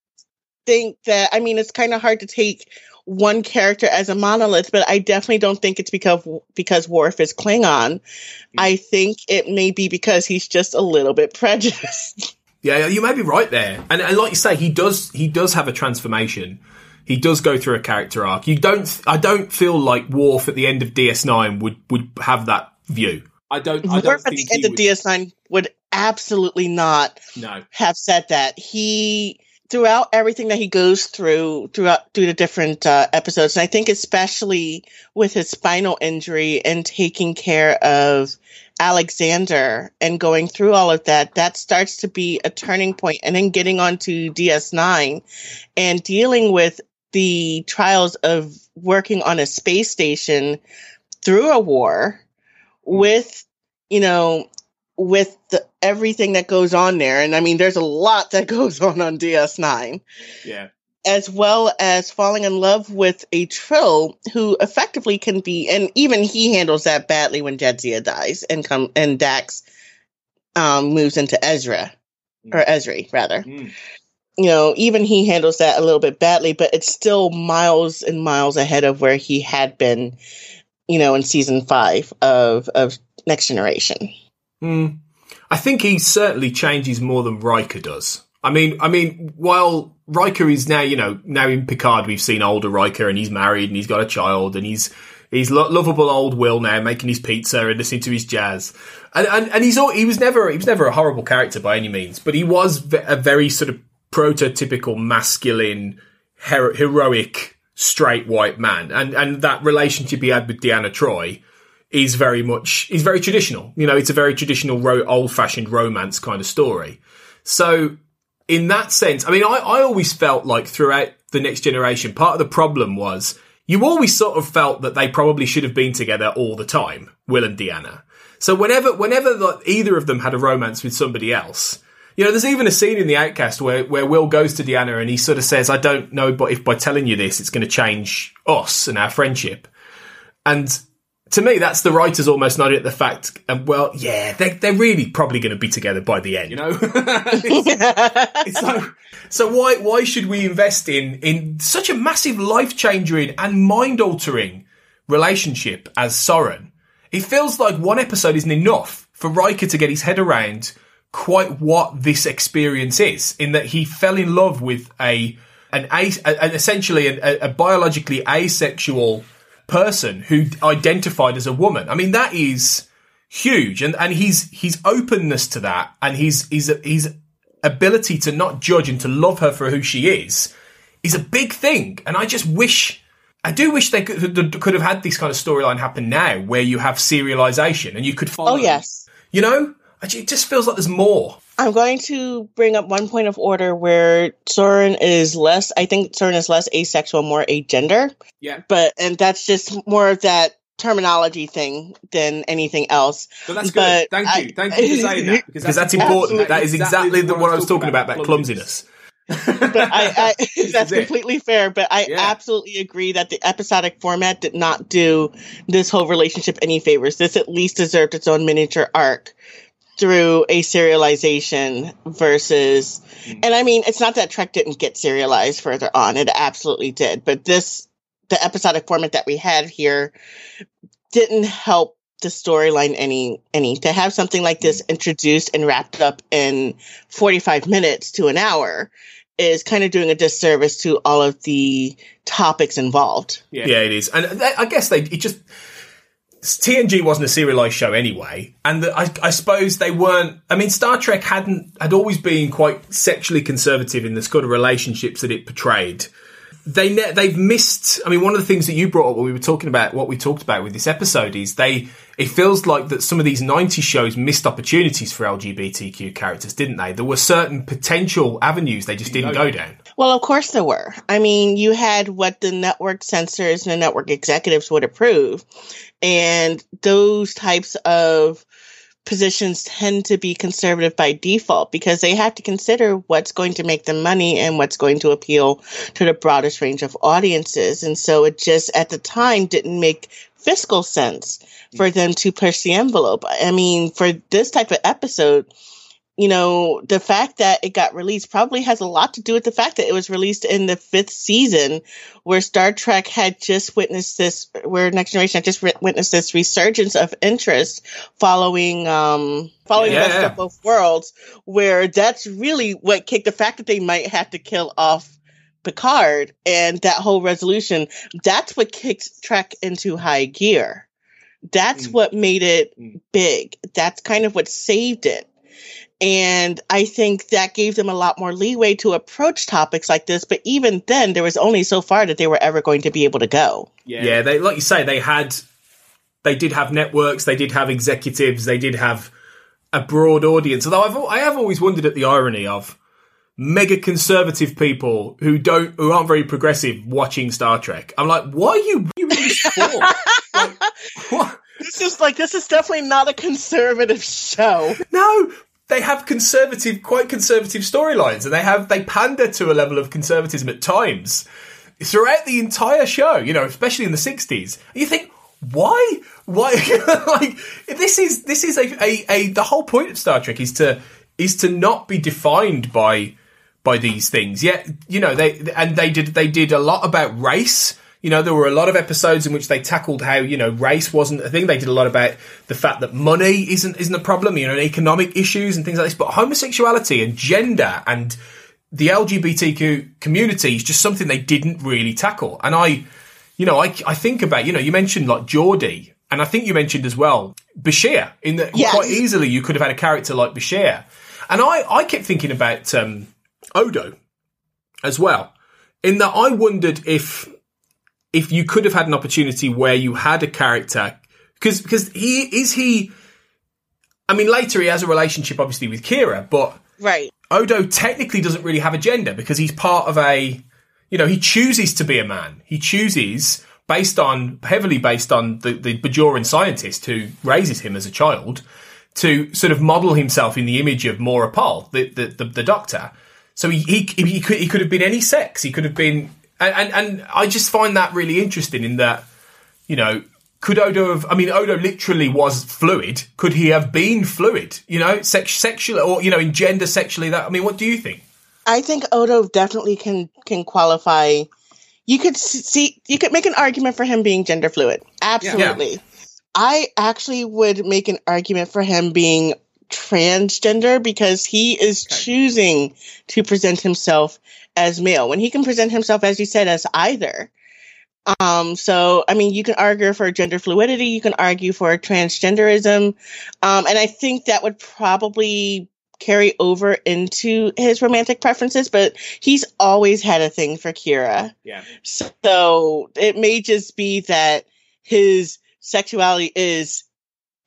think that, I mean, it's kind of hard to take one character as a monolith, but I definitely don't think it's because because Worf is Klingon. Mm-hmm. I think it may be because he's just a little bit prejudiced. Yeah, you may be right there, and, and like you say, he does he does have a transformation he does go through a character arc. You don't. I don't feel like Worf at the end of DS9 would would have that view. I don't. I don't Worf at the end of DS9 would absolutely not no. have said that. He throughout everything that he goes through throughout through the different uh, episodes, and I think especially with his spinal injury and taking care of Alexander and going through all of that, that starts to be a turning point. And then getting onto DS9 and dealing with the trials of working on a space station through a war mm-hmm. with, you know, with the, everything that goes on there. And I mean, there's a lot that goes on on DS9. Yeah. As well as falling in love with a Trill who effectively can be, and even he handles that badly when Jadzia dies and come and Dax um, moves into Ezra mm. or Ezri rather. Mm you know, even he handles that a little bit badly, but it's still miles and miles ahead of where he had been, you know, in season five of of Next Generation. Mm. I think he certainly changes more than Riker does. I mean, I mean, while Riker is now, you know, now in Picard, we've seen older Riker, and he's married, and he's got a child, and he's he's lo- lovable old Will now, making his pizza and listening to his jazz, and and, and he's all, he was never he was never a horrible character by any means, but he was a very sort of prototypical masculine, hero- heroic, straight white man. And, and that relationship he had with Deanna Troy is very much, is very traditional. You know, it's a very traditional, old fashioned romance kind of story. So in that sense, I mean, I, I always felt like throughout the next generation, part of the problem was you always sort of felt that they probably should have been together all the time, Will and Deanna. So whenever, whenever the, either of them had a romance with somebody else, you know, there's even a scene in The Outcast where, where Will goes to Deanna and he sort of says, I don't know but if by telling you this, it's going to change us and our friendship. And to me, that's the writers almost nodding at the fact, and well, yeah, they're, they're really probably going to be together by the end, you know? it's, it's so, so why, why should we invest in, in such a massive life changing and mind altering relationship as Soren? It feels like one episode isn't enough for Riker to get his head around quite what this experience is in that he fell in love with a an, a, an essentially a, a biologically asexual person who identified as a woman. I mean that is huge and and his his openness to that and his his his ability to not judge and to love her for who she is is a big thing and I just wish I do wish they could, could have had this kind of storyline happen now where you have serialization and you could oh, follow Oh yes. You know? It just feels like there's more. I'm going to bring up one point of order where Soren is less, I think Soren is less asexual, more agender. Yeah. But, and that's just more of that terminology thing than anything else. But that's good. Thank you. Thank you for saying that. Because that's, that's important. That is exactly the, what I was talking about, about clumsiness. but I, I that's it. completely fair. But I Yeah. absolutely agree that the episodic format did not do this whole relationship any favors. This at least deserved its own miniature arc through a serialization versus mm-hmm. and I mean it's not that Trek didn't get serialized further on. It absolutely did. But this the episodic format that we had here didn't help the storyline any any to have something like this mm-hmm. introduced and wrapped up in 45 minutes to an hour is kind of doing a disservice to all of the topics involved. Yeah, it is, and I guess they it just TNG wasn't a serialized show anyway, and the, I, I suppose they weren't. I mean, Star Trek hadn't had always been quite sexually conservative in the sort of relationships that it portrayed. They ne- they've missed. I mean, one of the things that you brought up when we were talking about what we talked about with this episode is they. It feels like that some of these '90s shows missed opportunities for LGBTQ characters, didn't they? There were certain potential avenues they just didn't go down. Well, of course there were. I mean, you had what the network censors and the network executives would approve. And those types of positions tend to be conservative by default because they have to consider what's going to make them money and what's going to appeal to the broadest range of audiences. And so it just at the time didn't make fiscal sense for mm. them to push the envelope. I mean, for this type of episode, you know, the fact that it got released probably has a lot to do with the fact that it was released in the fifth season, where Star Trek had just witnessed this, where Next Generation had just re- witnessed this resurgence of interest following, um, following Yeah, the best of both worlds, where that's really what kicked the fact that they might have to kill off Picard and that whole resolution. That's what kicked Trek into high gear. That's what made it big. That's kind of what saved it. And I think that gave them a lot more leeway to approach topics like this. But even then, there was only so far that they were ever going to be able to go. Yeah. they like you say they had they did have networks, they did have executives, they did have a broad audience. Although I've I have always wondered at the irony of mega conservative people who don't who aren't very progressive watching Star Trek. I'm like, why are you what are you really for? like, what? This is like, this is definitely not a conservative show. No, they have conservative, quite conservative storylines, and they have they pander to a level of conservatism at times throughout the entire show. You know, especially in the '60s. And you think, why? Why? like this is this is a, a a the whole point of Star Trek is to is to not be defined by by these things. Yet, you know, they and they did they did a lot about race. You know, there were a lot of episodes in which they tackled how you know race wasn't a thing. They did a lot about the fact that money isn't isn't a problem. You know, and economic issues and things like this. But homosexuality and gender and the LGBTQ community is just something they didn't really tackle. And I, you know, I I think about you know you mentioned like Geordi, and I think you mentioned as well Bashir. In that Yes. quite easily you could have had a character like Bashir, and I I kept thinking about um, Odo as well. In that I wondered if if you could have had an opportunity where you had a character because because he is he. I mean, later he has a relationship obviously with Kira, but Right. Odo technically doesn't really have a gender because he's part of a, you know, he chooses to be a man. He chooses based on, heavily based on the, the Bajoran scientist who raises him as a child to sort of model himself in the image of Mora Pol, the, the, the, the doctor. So he, he, he could, he could have been any sex. He could have been, and, and, and I just find that really interesting in that, you know, could Odo have? I mean, Odo literally was fluid. Could he have been fluid? You know, sex, sexually, or you know, in gender, sexually. That I mean, what do you think? I think Odo definitely can can qualify. You could see you could make an argument for him being gender fluid. Absolutely. I actually would make an argument for him being transgender because he is choosing to present himself as male when he can present himself as you said as either. Um, so I mean, you can argue for gender fluidity, you can argue for transgenderism, um, and I think that would probably carry over into his romantic preferences, but he's always had a thing for Kira. Yeah. So it may just be that his sexuality is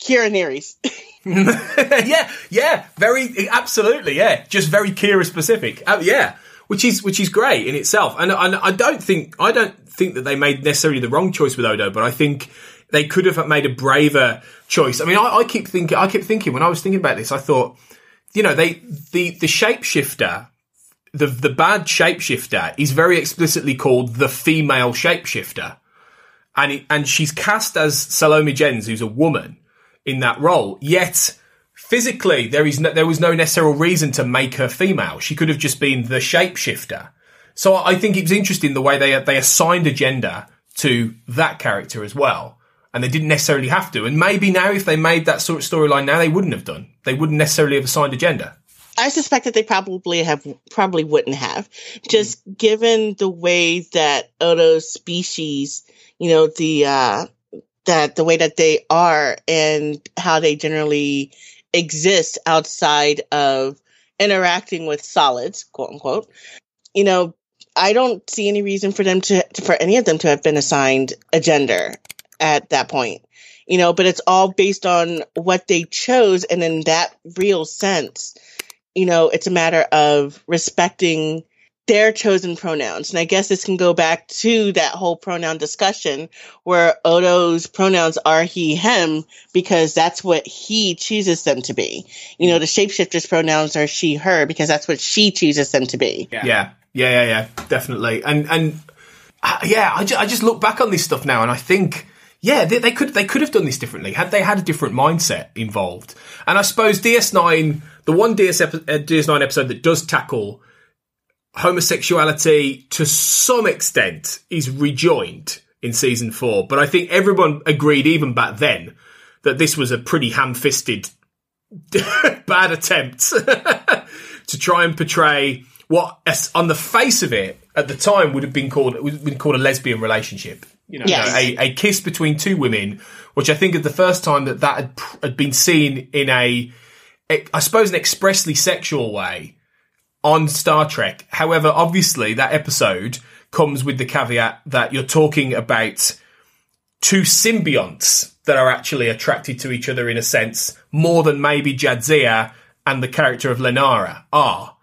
Kira Nerys. yeah, yeah, very, absolutely, yeah, just very Kira specific. Uh, yeah, which is which is great in itself. And, and I don't think I don't think that they made necessarily the wrong choice with Odo, but I think they could have made a braver choice. I mean, I, I keep thinking, I kept thinking when I was thinking about this, I thought, you know, they the the shapeshifter the the bad shapeshifter is very explicitly called the female shapeshifter, and it, and she's cast as Salome Jens, who's a woman in that role. Yet physically, there is no, there was no necessary reason to make her female. She could have just been the shapeshifter. So I think it was interesting the way they they assigned a gender to that character as well. And they didn't necessarily have to. And maybe now, if they made that sort of storyline now, they wouldn't have done. They wouldn't necessarily have assigned a gender. I suspect that they probably have probably wouldn't have, just given the way that Odo's species, you know, the uh that the way that they are and how they generally exist outside of interacting with solids, quote unquote. You know, I don't see any reason for them to for any of them to have been assigned a gender at that point. You know, but it's all based on what they chose and in that real sense you know, it's a matter of respecting their chosen pronouns. And I guess this can go back to that whole pronoun discussion where Odo's pronouns are he, him, because that's what he chooses them to be. You know, the shapeshifter's pronouns are she, her, because that's what she chooses them to be. Yeah. Yeah. Yeah. Yeah. yeah definitely. And, and, uh, yeah, I, ju- I just look back on this stuff now and I think, yeah, they, they, could they could have done this differently had they had a different mindset involved. And I suppose DS9, the one DS uh, DS9 episode that does tackle homosexuality to some extent is rejoined in season four. But I think everyone agreed even back then that this was a pretty ham-fisted bad attempt to try and portray what on the face of it at the time would have been called would have been called a lesbian relationship you know, Yes. a, a kiss between two women, which I think is the first time that that had, had been seen in a, a, I suppose, an expressly sexual way on Star Trek. However, obviously, that episode comes with the caveat that you're talking about two symbionts that are actually attracted to each other in a sense more than maybe Jadzia and the character of Lenara are.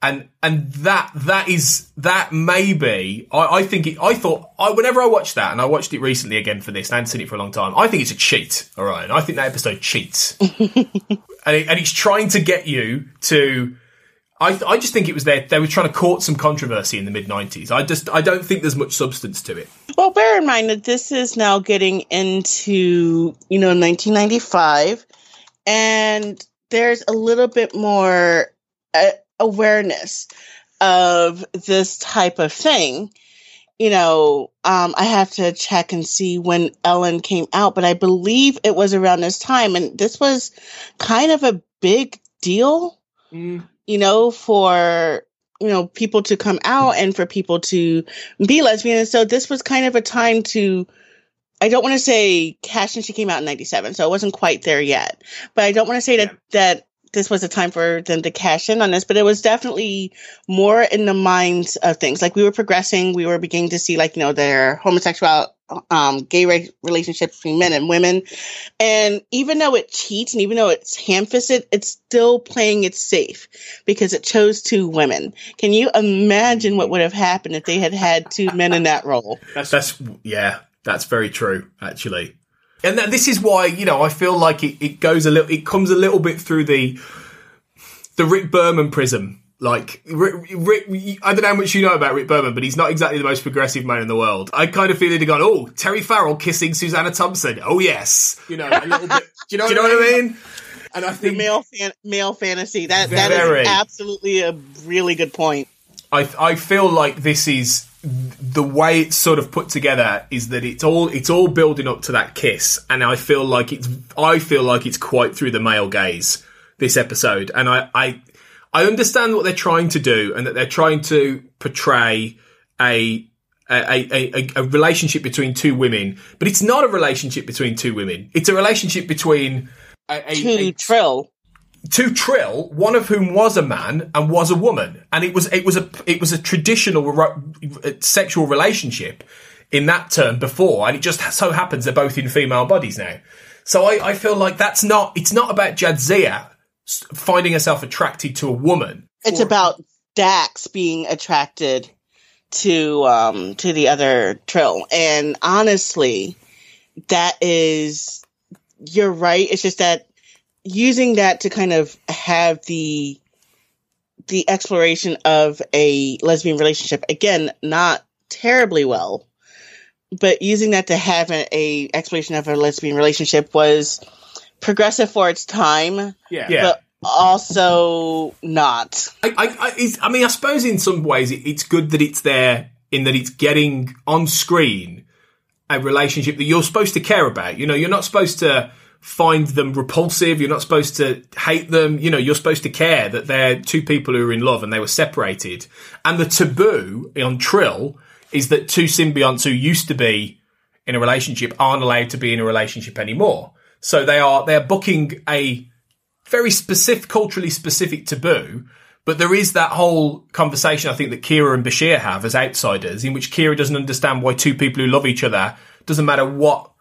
And and that that is that maybe I, I think it, I thought I whenever I watched that and I watched it recently again for this and I hadn't seen it for a long time I think it's a cheat all right? I think that episode cheats. And, it, and it's trying to get you to I I just think it was there they were trying to court some controversy in the mid 90s I just I don't think there's much substance to it. Well, bear in mind that this is now getting into, you know, 1995, and there's a little bit more uh, awareness of this type of thing. You know, um, I have to check and see when Ellen came out, but I believe it was around this time, and this was kind of a big deal, you know, for you know people to come out and for people to be lesbian. And so this was kind of a time to. I don't want to say Cash and she came out in 97, so it wasn't quite there yet. But I don't want to say that that this was a time for them to cash in on this, but it was definitely more in the minds of things. Like we were progressing, we were beginning to see like, you know, their homosexual um gay re- relationship between men and women. And even though it cheats and even though it's ham-fisted, it's still playing it safe because it chose two women. Can you imagine what would have happened if they had had two men in that role? That's, that's yeah, that's very true, actually. And that, this is why you know I feel like it, it goes a little, it comes a little bit through the the Rick Berman prism. Like Rick, Rick, I don't know how much you know about Rick Berman, but he's not exactly the most progressive man in the world. I kind of feel he'd have gone, "Oh, Terry Farrell kissing Susanna Thompson. Oh yes, you know, a little bit. Do you know, Do you what, know I what I mean? And I The think male fan- male fantasy. That that is absolutely a really good point. I I feel like this is the way it's sort of put together is that it's all it's all building up to that kiss, and I feel like it's I feel like it's quite through the male gaze this episode, and I I I understand what they're trying to do, and that they're trying to portray a. A, a, a, relationship between two women, but it's not a relationship between two women. It's a relationship between a, a, a- Trill. To Trill, one of whom was a man and was a woman, and it was it was a it was a traditional ro- sexual relationship in that term before, and it just so happens they're both in female bodies now. So I, I feel like that's not it's not about Jadzia finding herself attracted to a woman. It's about Dax being attracted to um to the other Trill. And honestly, that is you're right. It's just that using that to kind of have the the exploration of a lesbian relationship. Again, not terribly well, but using that to have an a exploration of a lesbian relationship was progressive for its time. Yeah. Yeah. But also not. I, I, I, it's, I mean, I suppose in some ways it, it's good that it's there in that it's getting on screen a relationship that you're supposed to care about. You know, you're not supposed to find them repulsive. You're not supposed to hate them. You know, you're supposed to care that they're two people who are in love and they were separated. And the taboo on Trill is that two symbionts who used to be in a relationship aren't allowed to be in a relationship anymore. So they are, they're booking a very specific, culturally specific taboo. But there is that whole conversation I think that Kira and Bashir have as outsiders, in which Kira doesn't understand why two people who love each other, doesn't matter what,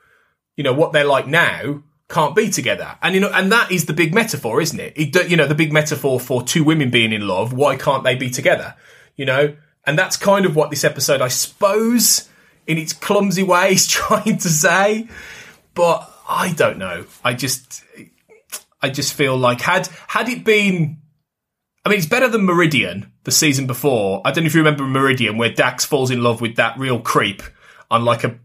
you know, what they're like now, can't be together. And you know, and that is the big metaphor, isn't it? it you know, the big metaphor for two women being in love. Why can't they be together? You know, and that's kind of what this episode, I suppose, in its clumsy way, is trying to say. But I don't know. I just, I just feel like had had it been, I mean, it's better than Meridian the season before. I don't know if you remember Meridian, where Dax falls in love with that real creep on like a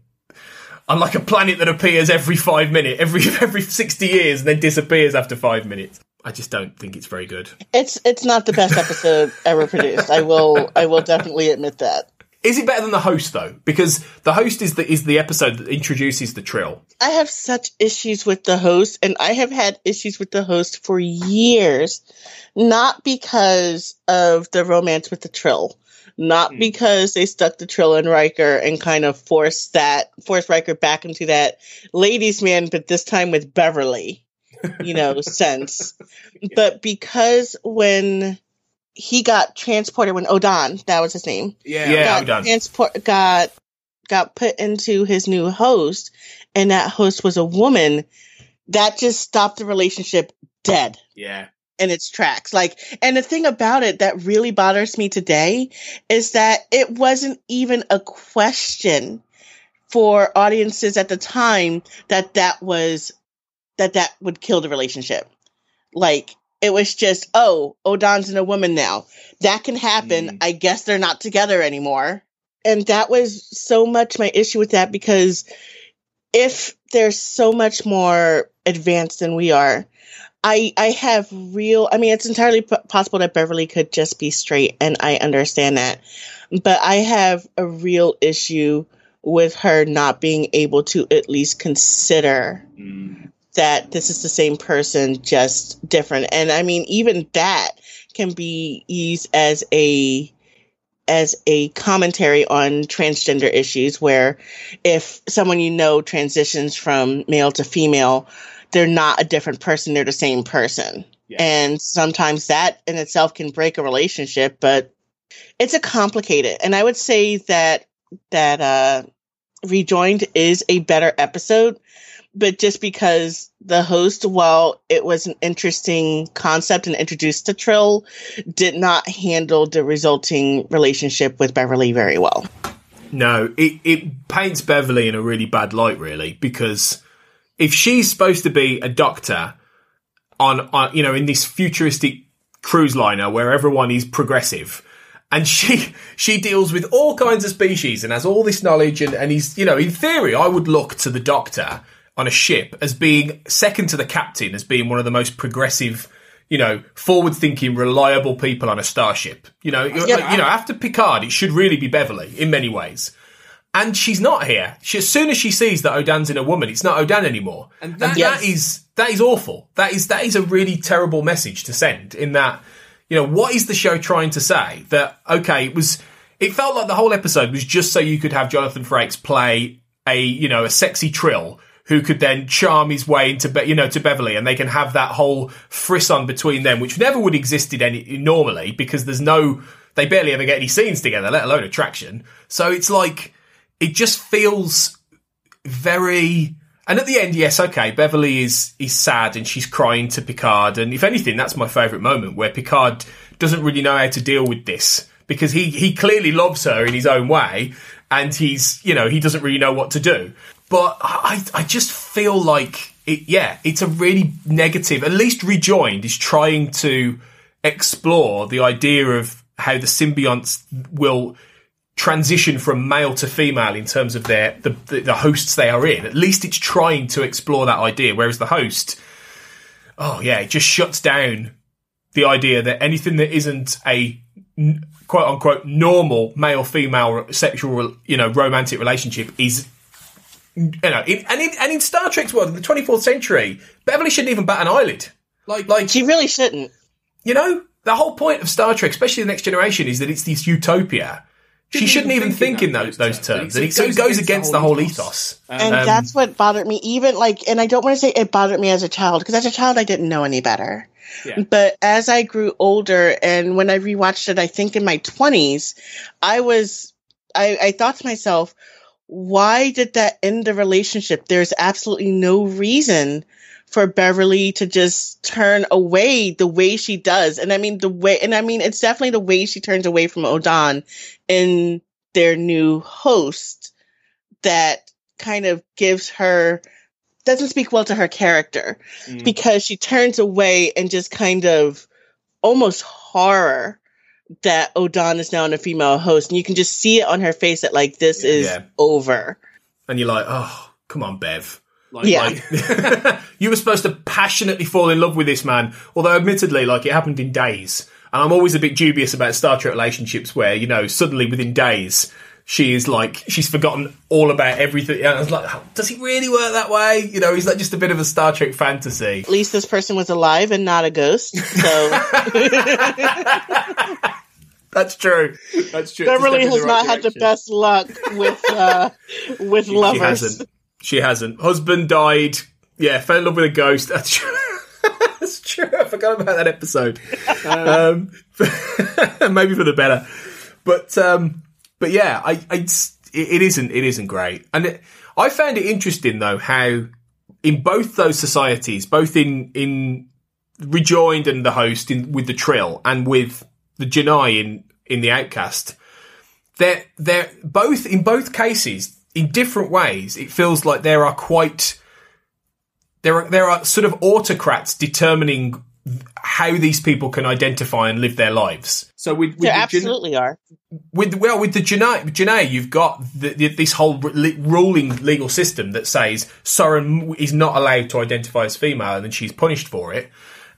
on like a planet that appears every five minutes, every every sixty years, and then disappears after five minutes. I just don't think it's very good. It's it's not the best episode ever produced. I will I will definitely admit that. Is it better than the host though? Because the host is the is the episode that introduces the trill. I have such issues with the host, and I have had issues with the host for years. Not because of the romance with the Trill, not hmm. because they stuck the Trill in Riker and kind of forced that forced Riker back into that ladies' man, but this time with Beverly, you know, sense. But because when he got transported, when Odan, that was his name, Yeah, yeah, got done. transport got got put into his new host and that host was a woman that just stopped the relationship dead Yeah, in its tracks. Like and the thing about it that really bothers me today is that it wasn't even a question for audiences at the time that that was that that would kill the relationship. Like it was just oh odan's and a woman now. That can happen. Mm. I guess they're not together anymore. And that was so much my issue with that because if they're so much more advanced than we are i i have real i mean it's entirely p- possible that beverly could just be straight and i understand that. But i have a real issue with her not being able to at least consider mm. that this is the same person just different. And i mean even that can be used as a as a commentary on transgender issues where if someone you know transitions from male to female they're not a different person they're the same person and sometimes that in itself can break a relationship but it's a complicated and i would say that that uh rejoined is a better episode but just because the host, while it was an interesting concept and introduced to Trill, did not handle the resulting relationship with Beverly very well. No, it, it paints Beverly in a really bad light, really, because if she's supposed to be a doctor on, on you know, in this futuristic cruise liner where everyone is progressive, and she she deals with all kinds of species and has all this knowledge, and, and he's, you know, in theory, I would look to the doctor on a ship as being second to the captain, as being one of the most progressive, you know, forward thinking, reliable people on a starship. You know, Yeah. you know, after Picard, it should really be Beverly in many ways. And she's not here. She, as soon as she sees that Odan's in a woman, it's not Odan anymore. And that, Yes. that is that is awful. That is that is a really terrible message to send. In that, you know, what is the show trying to say? That okay, it was. It felt like the whole episode was just so you could have Jonathan Frakes play a you know a sexy trill who could then charm his way into Be- you know to Beverly, and they can have that whole frisson between them, which never would existed any normally because there's no they barely ever get any scenes together, let alone attraction. So it's like it just feels very. And at the end, yes, okay, Beverly is is sad and she's crying to Picard, and if anything, that's my favourite moment where Picard doesn't really know how to deal with this because he he clearly loves her in his own way, and he's you know he doesn't really know what to do. But I I just feel like it, yeah, it's a really negative. At least Rejoined is trying to explore the idea of how the symbionts will transition from male to female in terms of their the, the, the hosts they are in. At least it's trying to explore that idea. Whereas the host, oh yeah, it just shuts down the idea that anything that isn't a quote unquote normal male female sexual you know romantic relationship is you know in, and in and in Star Trek's world in the 24th century Beverly shouldn't even bat an eyelid like like She really shouldn't. you know the whole point of Star Trek especially the next generation is that it's this utopia she shouldn't even think in those those terms and it, so it goes against the whole ethos And Um, that's what bothered me. Even like, and I don't want to say it bothered me as a child because as a child I didn't know any better. Yeah. But as I grew older and when I rewatched it, I think in my twenties, I was, I, I thought to myself, why did that end the relationship? There's absolutely no reason for Beverly to just turn away the way she does. And I mean, the way, and I mean, it's definitely the way she turns away from Odan in their new host that kind of gives her doesn't speak well to her character mm. because she turns away and just kind of almost horror that Odan is now in a female host and you can just see it on her face that like this is Yeah. over. and you're like oh come on Bev Like, Yeah. like- you were supposed to passionately fall in love with this man, although admittedly, like it happened in days. And I'm always a bit dubious about Star Trek relationships where, you know, suddenly within days, she is like, she's forgotten all about everything. And I was like, does it really work that way? You know, is that just a bit of a Star Trek fantasy? At least this person was alive and not a ghost. So That's true. That's true. Beverly step in the has right not had the best luck with uh with She lovers. hasn't. She hasn't. Husband died. Yeah, fell in love with a ghost. That's true. I forgot about that episode. um, maybe for the better. But um, but yeah, I, I it, isn't it isn't great. And it, I found it interesting though how in both those societies, both in in rejoined and the host in with the Trill and with the J'naii in in the Outcast, they're they're both in both cases in different ways. It feels like there are quite there are there are sort of autocrats determining how these people can identify and live their lives. So with, with There the Jan- absolutely are. with well with the J'naii, J'naii you've got the, the, this whole re- ruling legal system that says Soren is not allowed to identify as female and then she's punished for it.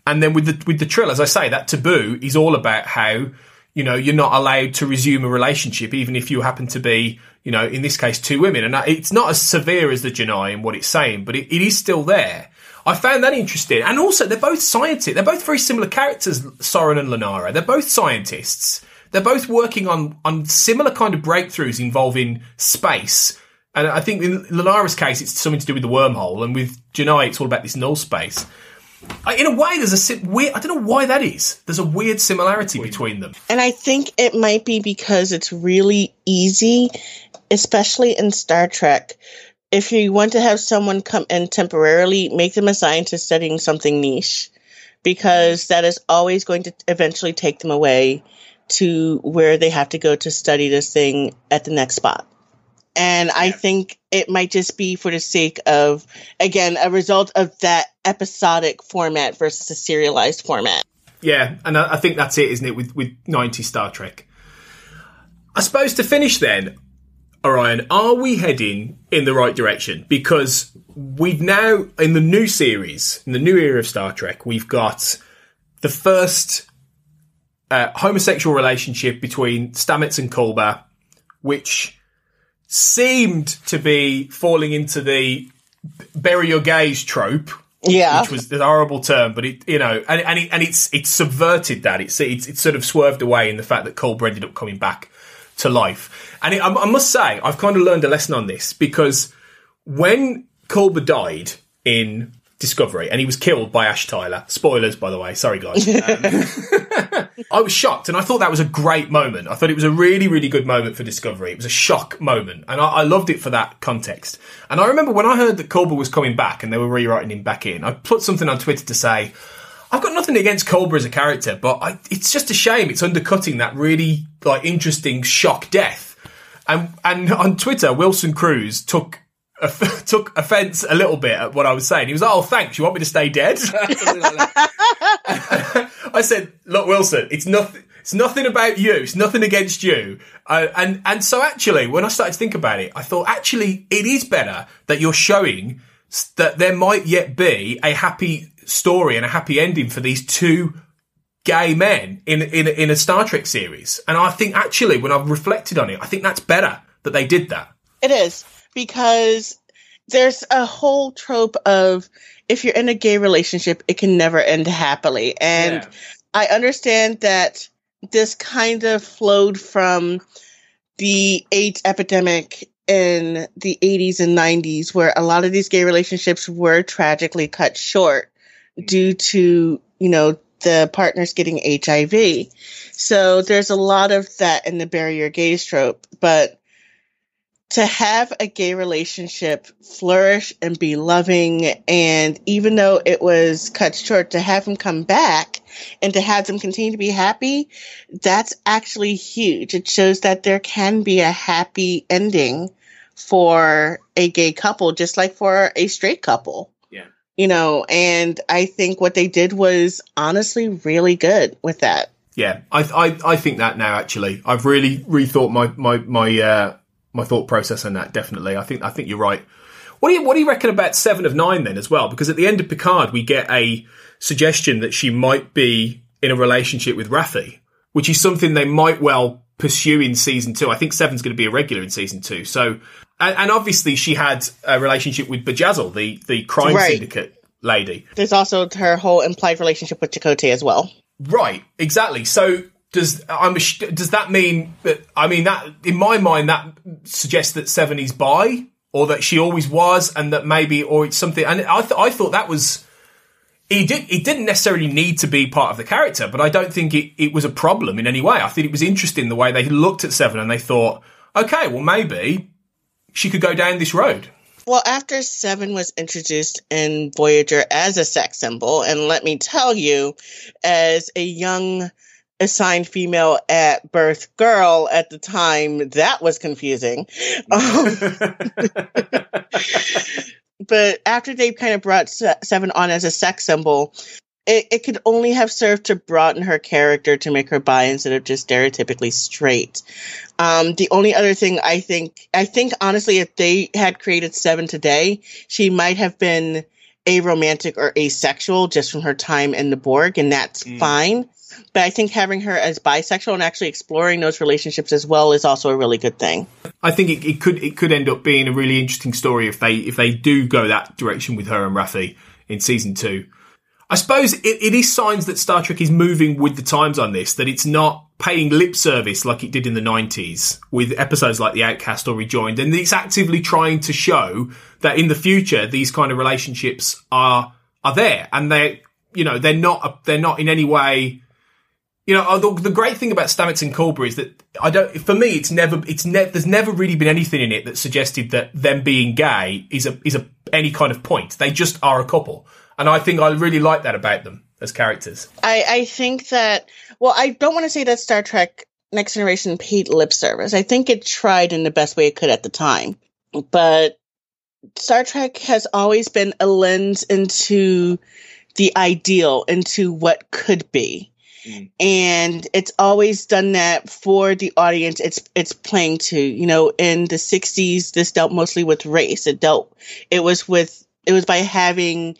And then with the with the Trill, as I say, that taboo is all about how you know you're not allowed to resume a relationship even if you happen to be you know in this case two women. And it's not as severe as the J'naii in what it's saying, but it, it is still there. I found that interesting, and also they're both scientists. They're both very similar characters, Soren and Lenara. They're both scientists. They're both working on on similar kind of breakthroughs involving space. And I think in Lenara's case, it's something to do with the wormhole, and with J'naii, it's all about this null space. In a way, there's a si- weird. I don't know why that is. There's a weird similarity between them. And I think it might be because it's really easy, especially in Star Trek. If you want to have someone come in temporarily, make them a scientist studying something niche, because that is always going to eventually take them away to where they have to go to study this thing at the next spot. And I think it might just be for the sake of, again, a result of that episodic format versus a serialized format. Yeah, and I, I think that's it, isn't it? With with 90 Star Trek. I suppose to finish then, Orion, are we heading in the right direction? Because we've now in the new series, in the new era of Star Trek, we've got the first uh, homosexual relationship between Stamets and Culber, which seemed to be falling into the bury your gays trope Yeah. which was the horrible term, but it, you know, and and, it, and it's it's subverted that. It's, it's it's sort of swerved away in the fact that Culber ended up coming back to life. And it, I, I must say, I've kind of learned a lesson on this because when Culber died in Discovery, and he was killed by Ash Tyler. Spoilers, by the way. Sorry, guys. Um, I was shocked, and I thought that was a great moment. I thought it was a really, really good moment for Discovery. It was a shock moment, and I, I loved it for that context. And I remember when I heard that Culber was coming back and they were rewriting him back in, I put something on Twitter to say, I've got nothing against Culber as a character, but I, it's just a shame it's undercutting that really like interesting shock death. And and on Twitter, Wilson Cruz took took offence a little bit at what I was saying. He was like, "Oh, thanks. You want me to stay dead?" Something like that. I said, look, Wilson, it's nothing. It's nothing about you. It's nothing against you. Uh, and and so actually, when I started to think about it, I thought actually it is better that you're showing that there might yet be a happy story and a happy ending for these two gay men in in in a Star Trek series. And I think actually, when I've reflected on it, I think that's better that they did that. It is because there's a whole trope of if you're in a gay relationship, it can never end happily. And Yeah. I understand that this kind of flowed from the AIDS epidemic in the 80s and 90s, where a lot of these gay relationships were tragically cut short due to, you know, the partners getting HIV. So there's a lot of that in the bury your gays trope. But to have a gay relationship flourish and be loving, and even though it was cut short, to have them come back and to have them continue to be happy, that's actually huge. It shows that there can be a happy ending for a gay couple, just like for a straight couple. You know, and I think what they did was honestly really good with that. Yeah, I, I I think that now. Actually, I've really rethought my my my uh, my thought process on that. Definitely, I think I think you're right. What do you what do you reckon about Seven of Nine then as well? Because at the end of Picard, we get a suggestion that she might be in a relationship with Raffi, which is something they might well pursue in season two. I think Seven's going to be a regular in season two. So, and, and obviously she had a relationship with Bjayzl, the the crime Right. syndicate lady. There's also her whole implied relationship with Chakotay as well. Right, exactly. So does I'm does that mean that I mean that in my mind that suggests that Seven is bi or that she always was and that maybe or it's something and I th- I thought that was he did he didn't necessarily need to be part of the character but I don't think it, it was a problem in any way. I think it was interesting the way they looked at Seven and they thought okay well maybe she could go down this road. Well, after Seven was introduced in Voyager as a sex symbol, and let me tell you, as a young assigned female at birth girl at the time, that was confusing. Um, but after they kind of brought Seven on as a sex symbol, it, it could only have served to broaden her character to make her bi instead of just stereotypically straight. Um, the only other thing I think, I think honestly, if they had created Seven today, she might have been aromantic or asexual just from her time in the Borg, and that's fine. But I think having her as bisexual and actually exploring those relationships as well is also a really good thing. I think it, it could it could end up being a really interesting story if they if they do go that direction with her and Raffi in season two. I suppose it, it is signs that Star Trek is moving with the times on this, that it's not paying lip service like it did in the 90s with episodes like The Outcast or Rejoined, and it's actively trying to show that in the future these kind of relationships are are there, and they you know they're not they're not in any way you know, uh, the, the great thing about Stamets and Culber is that I don't. For me, it's never. It's ne- There's never really been anything in it that suggested that them being gay is a is a any kind of point. They just are a couple, and I think I really like that about them as characters. I, I think that, well, I don't want to say that Star Trek Next Generation paid lip service. I think it tried in the best way it could at the time. But Star Trek has always been a lens into the ideal, into what could be. Mm. And it's always done that for the audience it's it's playing to. You know, in the 60s this dealt mostly with race. It dealt it was with it was by having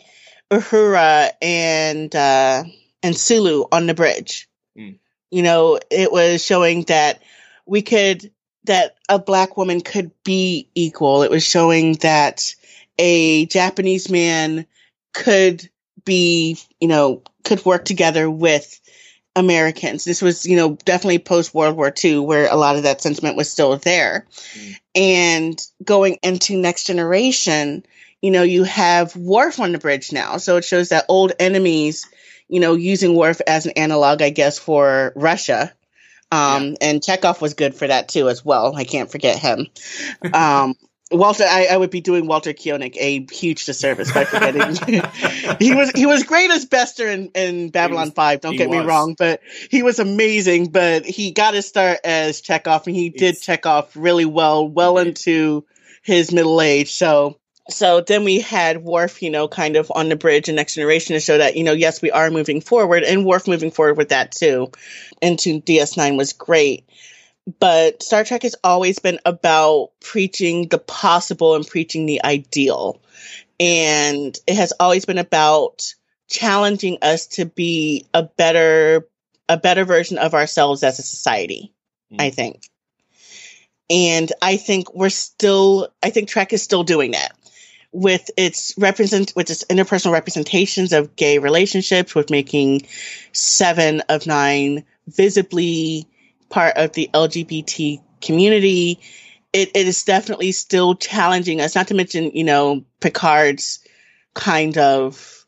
Uhura and uh, and Sulu on the bridge. You know, it was showing that we could that a black woman could be equal. It was showing that a Japanese man could be, you know, could work together with Americans. This was, you know, definitely post World War II, where a lot of that sentiment was still there. And going into Next Generation, you know, you have Worf on the bridge now. So it shows that old enemies, you know, using Worf as an analog, I guess, for Russia. Um, and Chekov was good for that too, as well. I can't forget him. Um, Walter, I, I would be doing Walter Koenig a huge disservice by forgetting. he was he was great as Bester in, in Babylon Five. Don't get me wrong, but he was amazing. But he got his start as Chekov, and he did It's- Chekov really well, well into his middle age. So so then we had Worf, you know, kind of on the bridge in Next Generation to show that, you know, yes, we are moving forward, and Worf moving forward with that too into DS9 was great. But Star Trek has always been about preaching the possible and preaching the ideal. And it has always been about challenging us to be a better a better version of ourselves as a society, mm. I think. And I think we're still I think Trek is still doing that with its represent with its interpersonal representations of gay relationships, with making seven of nine visibly part of the LGBT community. It, it is definitely still challenging us, not to mention, you know, Picard's kind of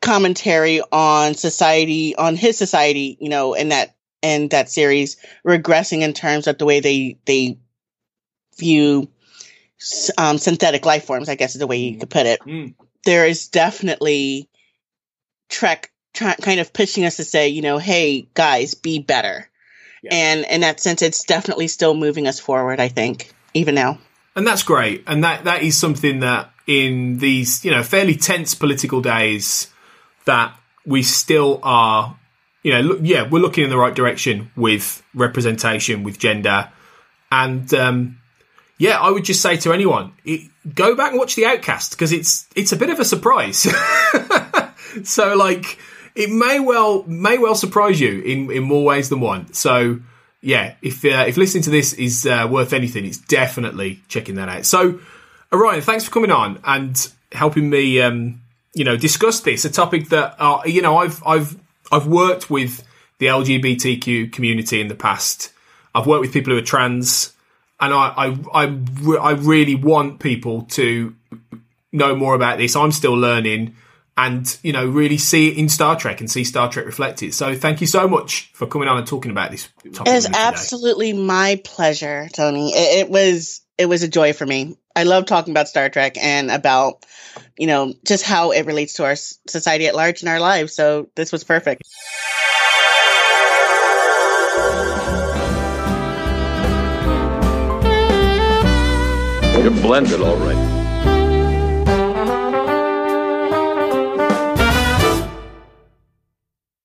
commentary on society, on his society, you know, in that in that series, regressing in terms of the way they they view um, synthetic life forms, I guess is the way you could put it. Mm. There is definitely Trek try, kind of pushing us to say, you know, hey guys, be better. Yeah. And in that sense, it's definitely still moving us forward. I think even now. And that's great. And that that is something that in these you know fairly tense political days that we still are you know look, yeah we're looking in the right direction with representation with gender and um, yeah, I would just say to anyone, it, go back and watch The Outcast because it's it's a bit of a surprise. so like it may well may well surprise you in in more ways than one. So yeah, if uh, if listening to this is uh, worth anything, it's definitely checking that out. So Orion, thanks for coming on and helping me um, you know discuss this a topic that uh, you know I've I've I've worked with the LGBTQ community in the past. I've worked with people who are trans and I, I, I, I really want people to know more about this. I'm still learning and, you know, really see it in Star Trek and see Star Trek reflected. So thank you so much for coming on and talking about this topic. It is absolutely my pleasure, Tony. It, it was, it was a joy for me. I love talking about Star Trek and about, you know, just how it relates to our society at large in our lives. So this was perfect. You're blended all right.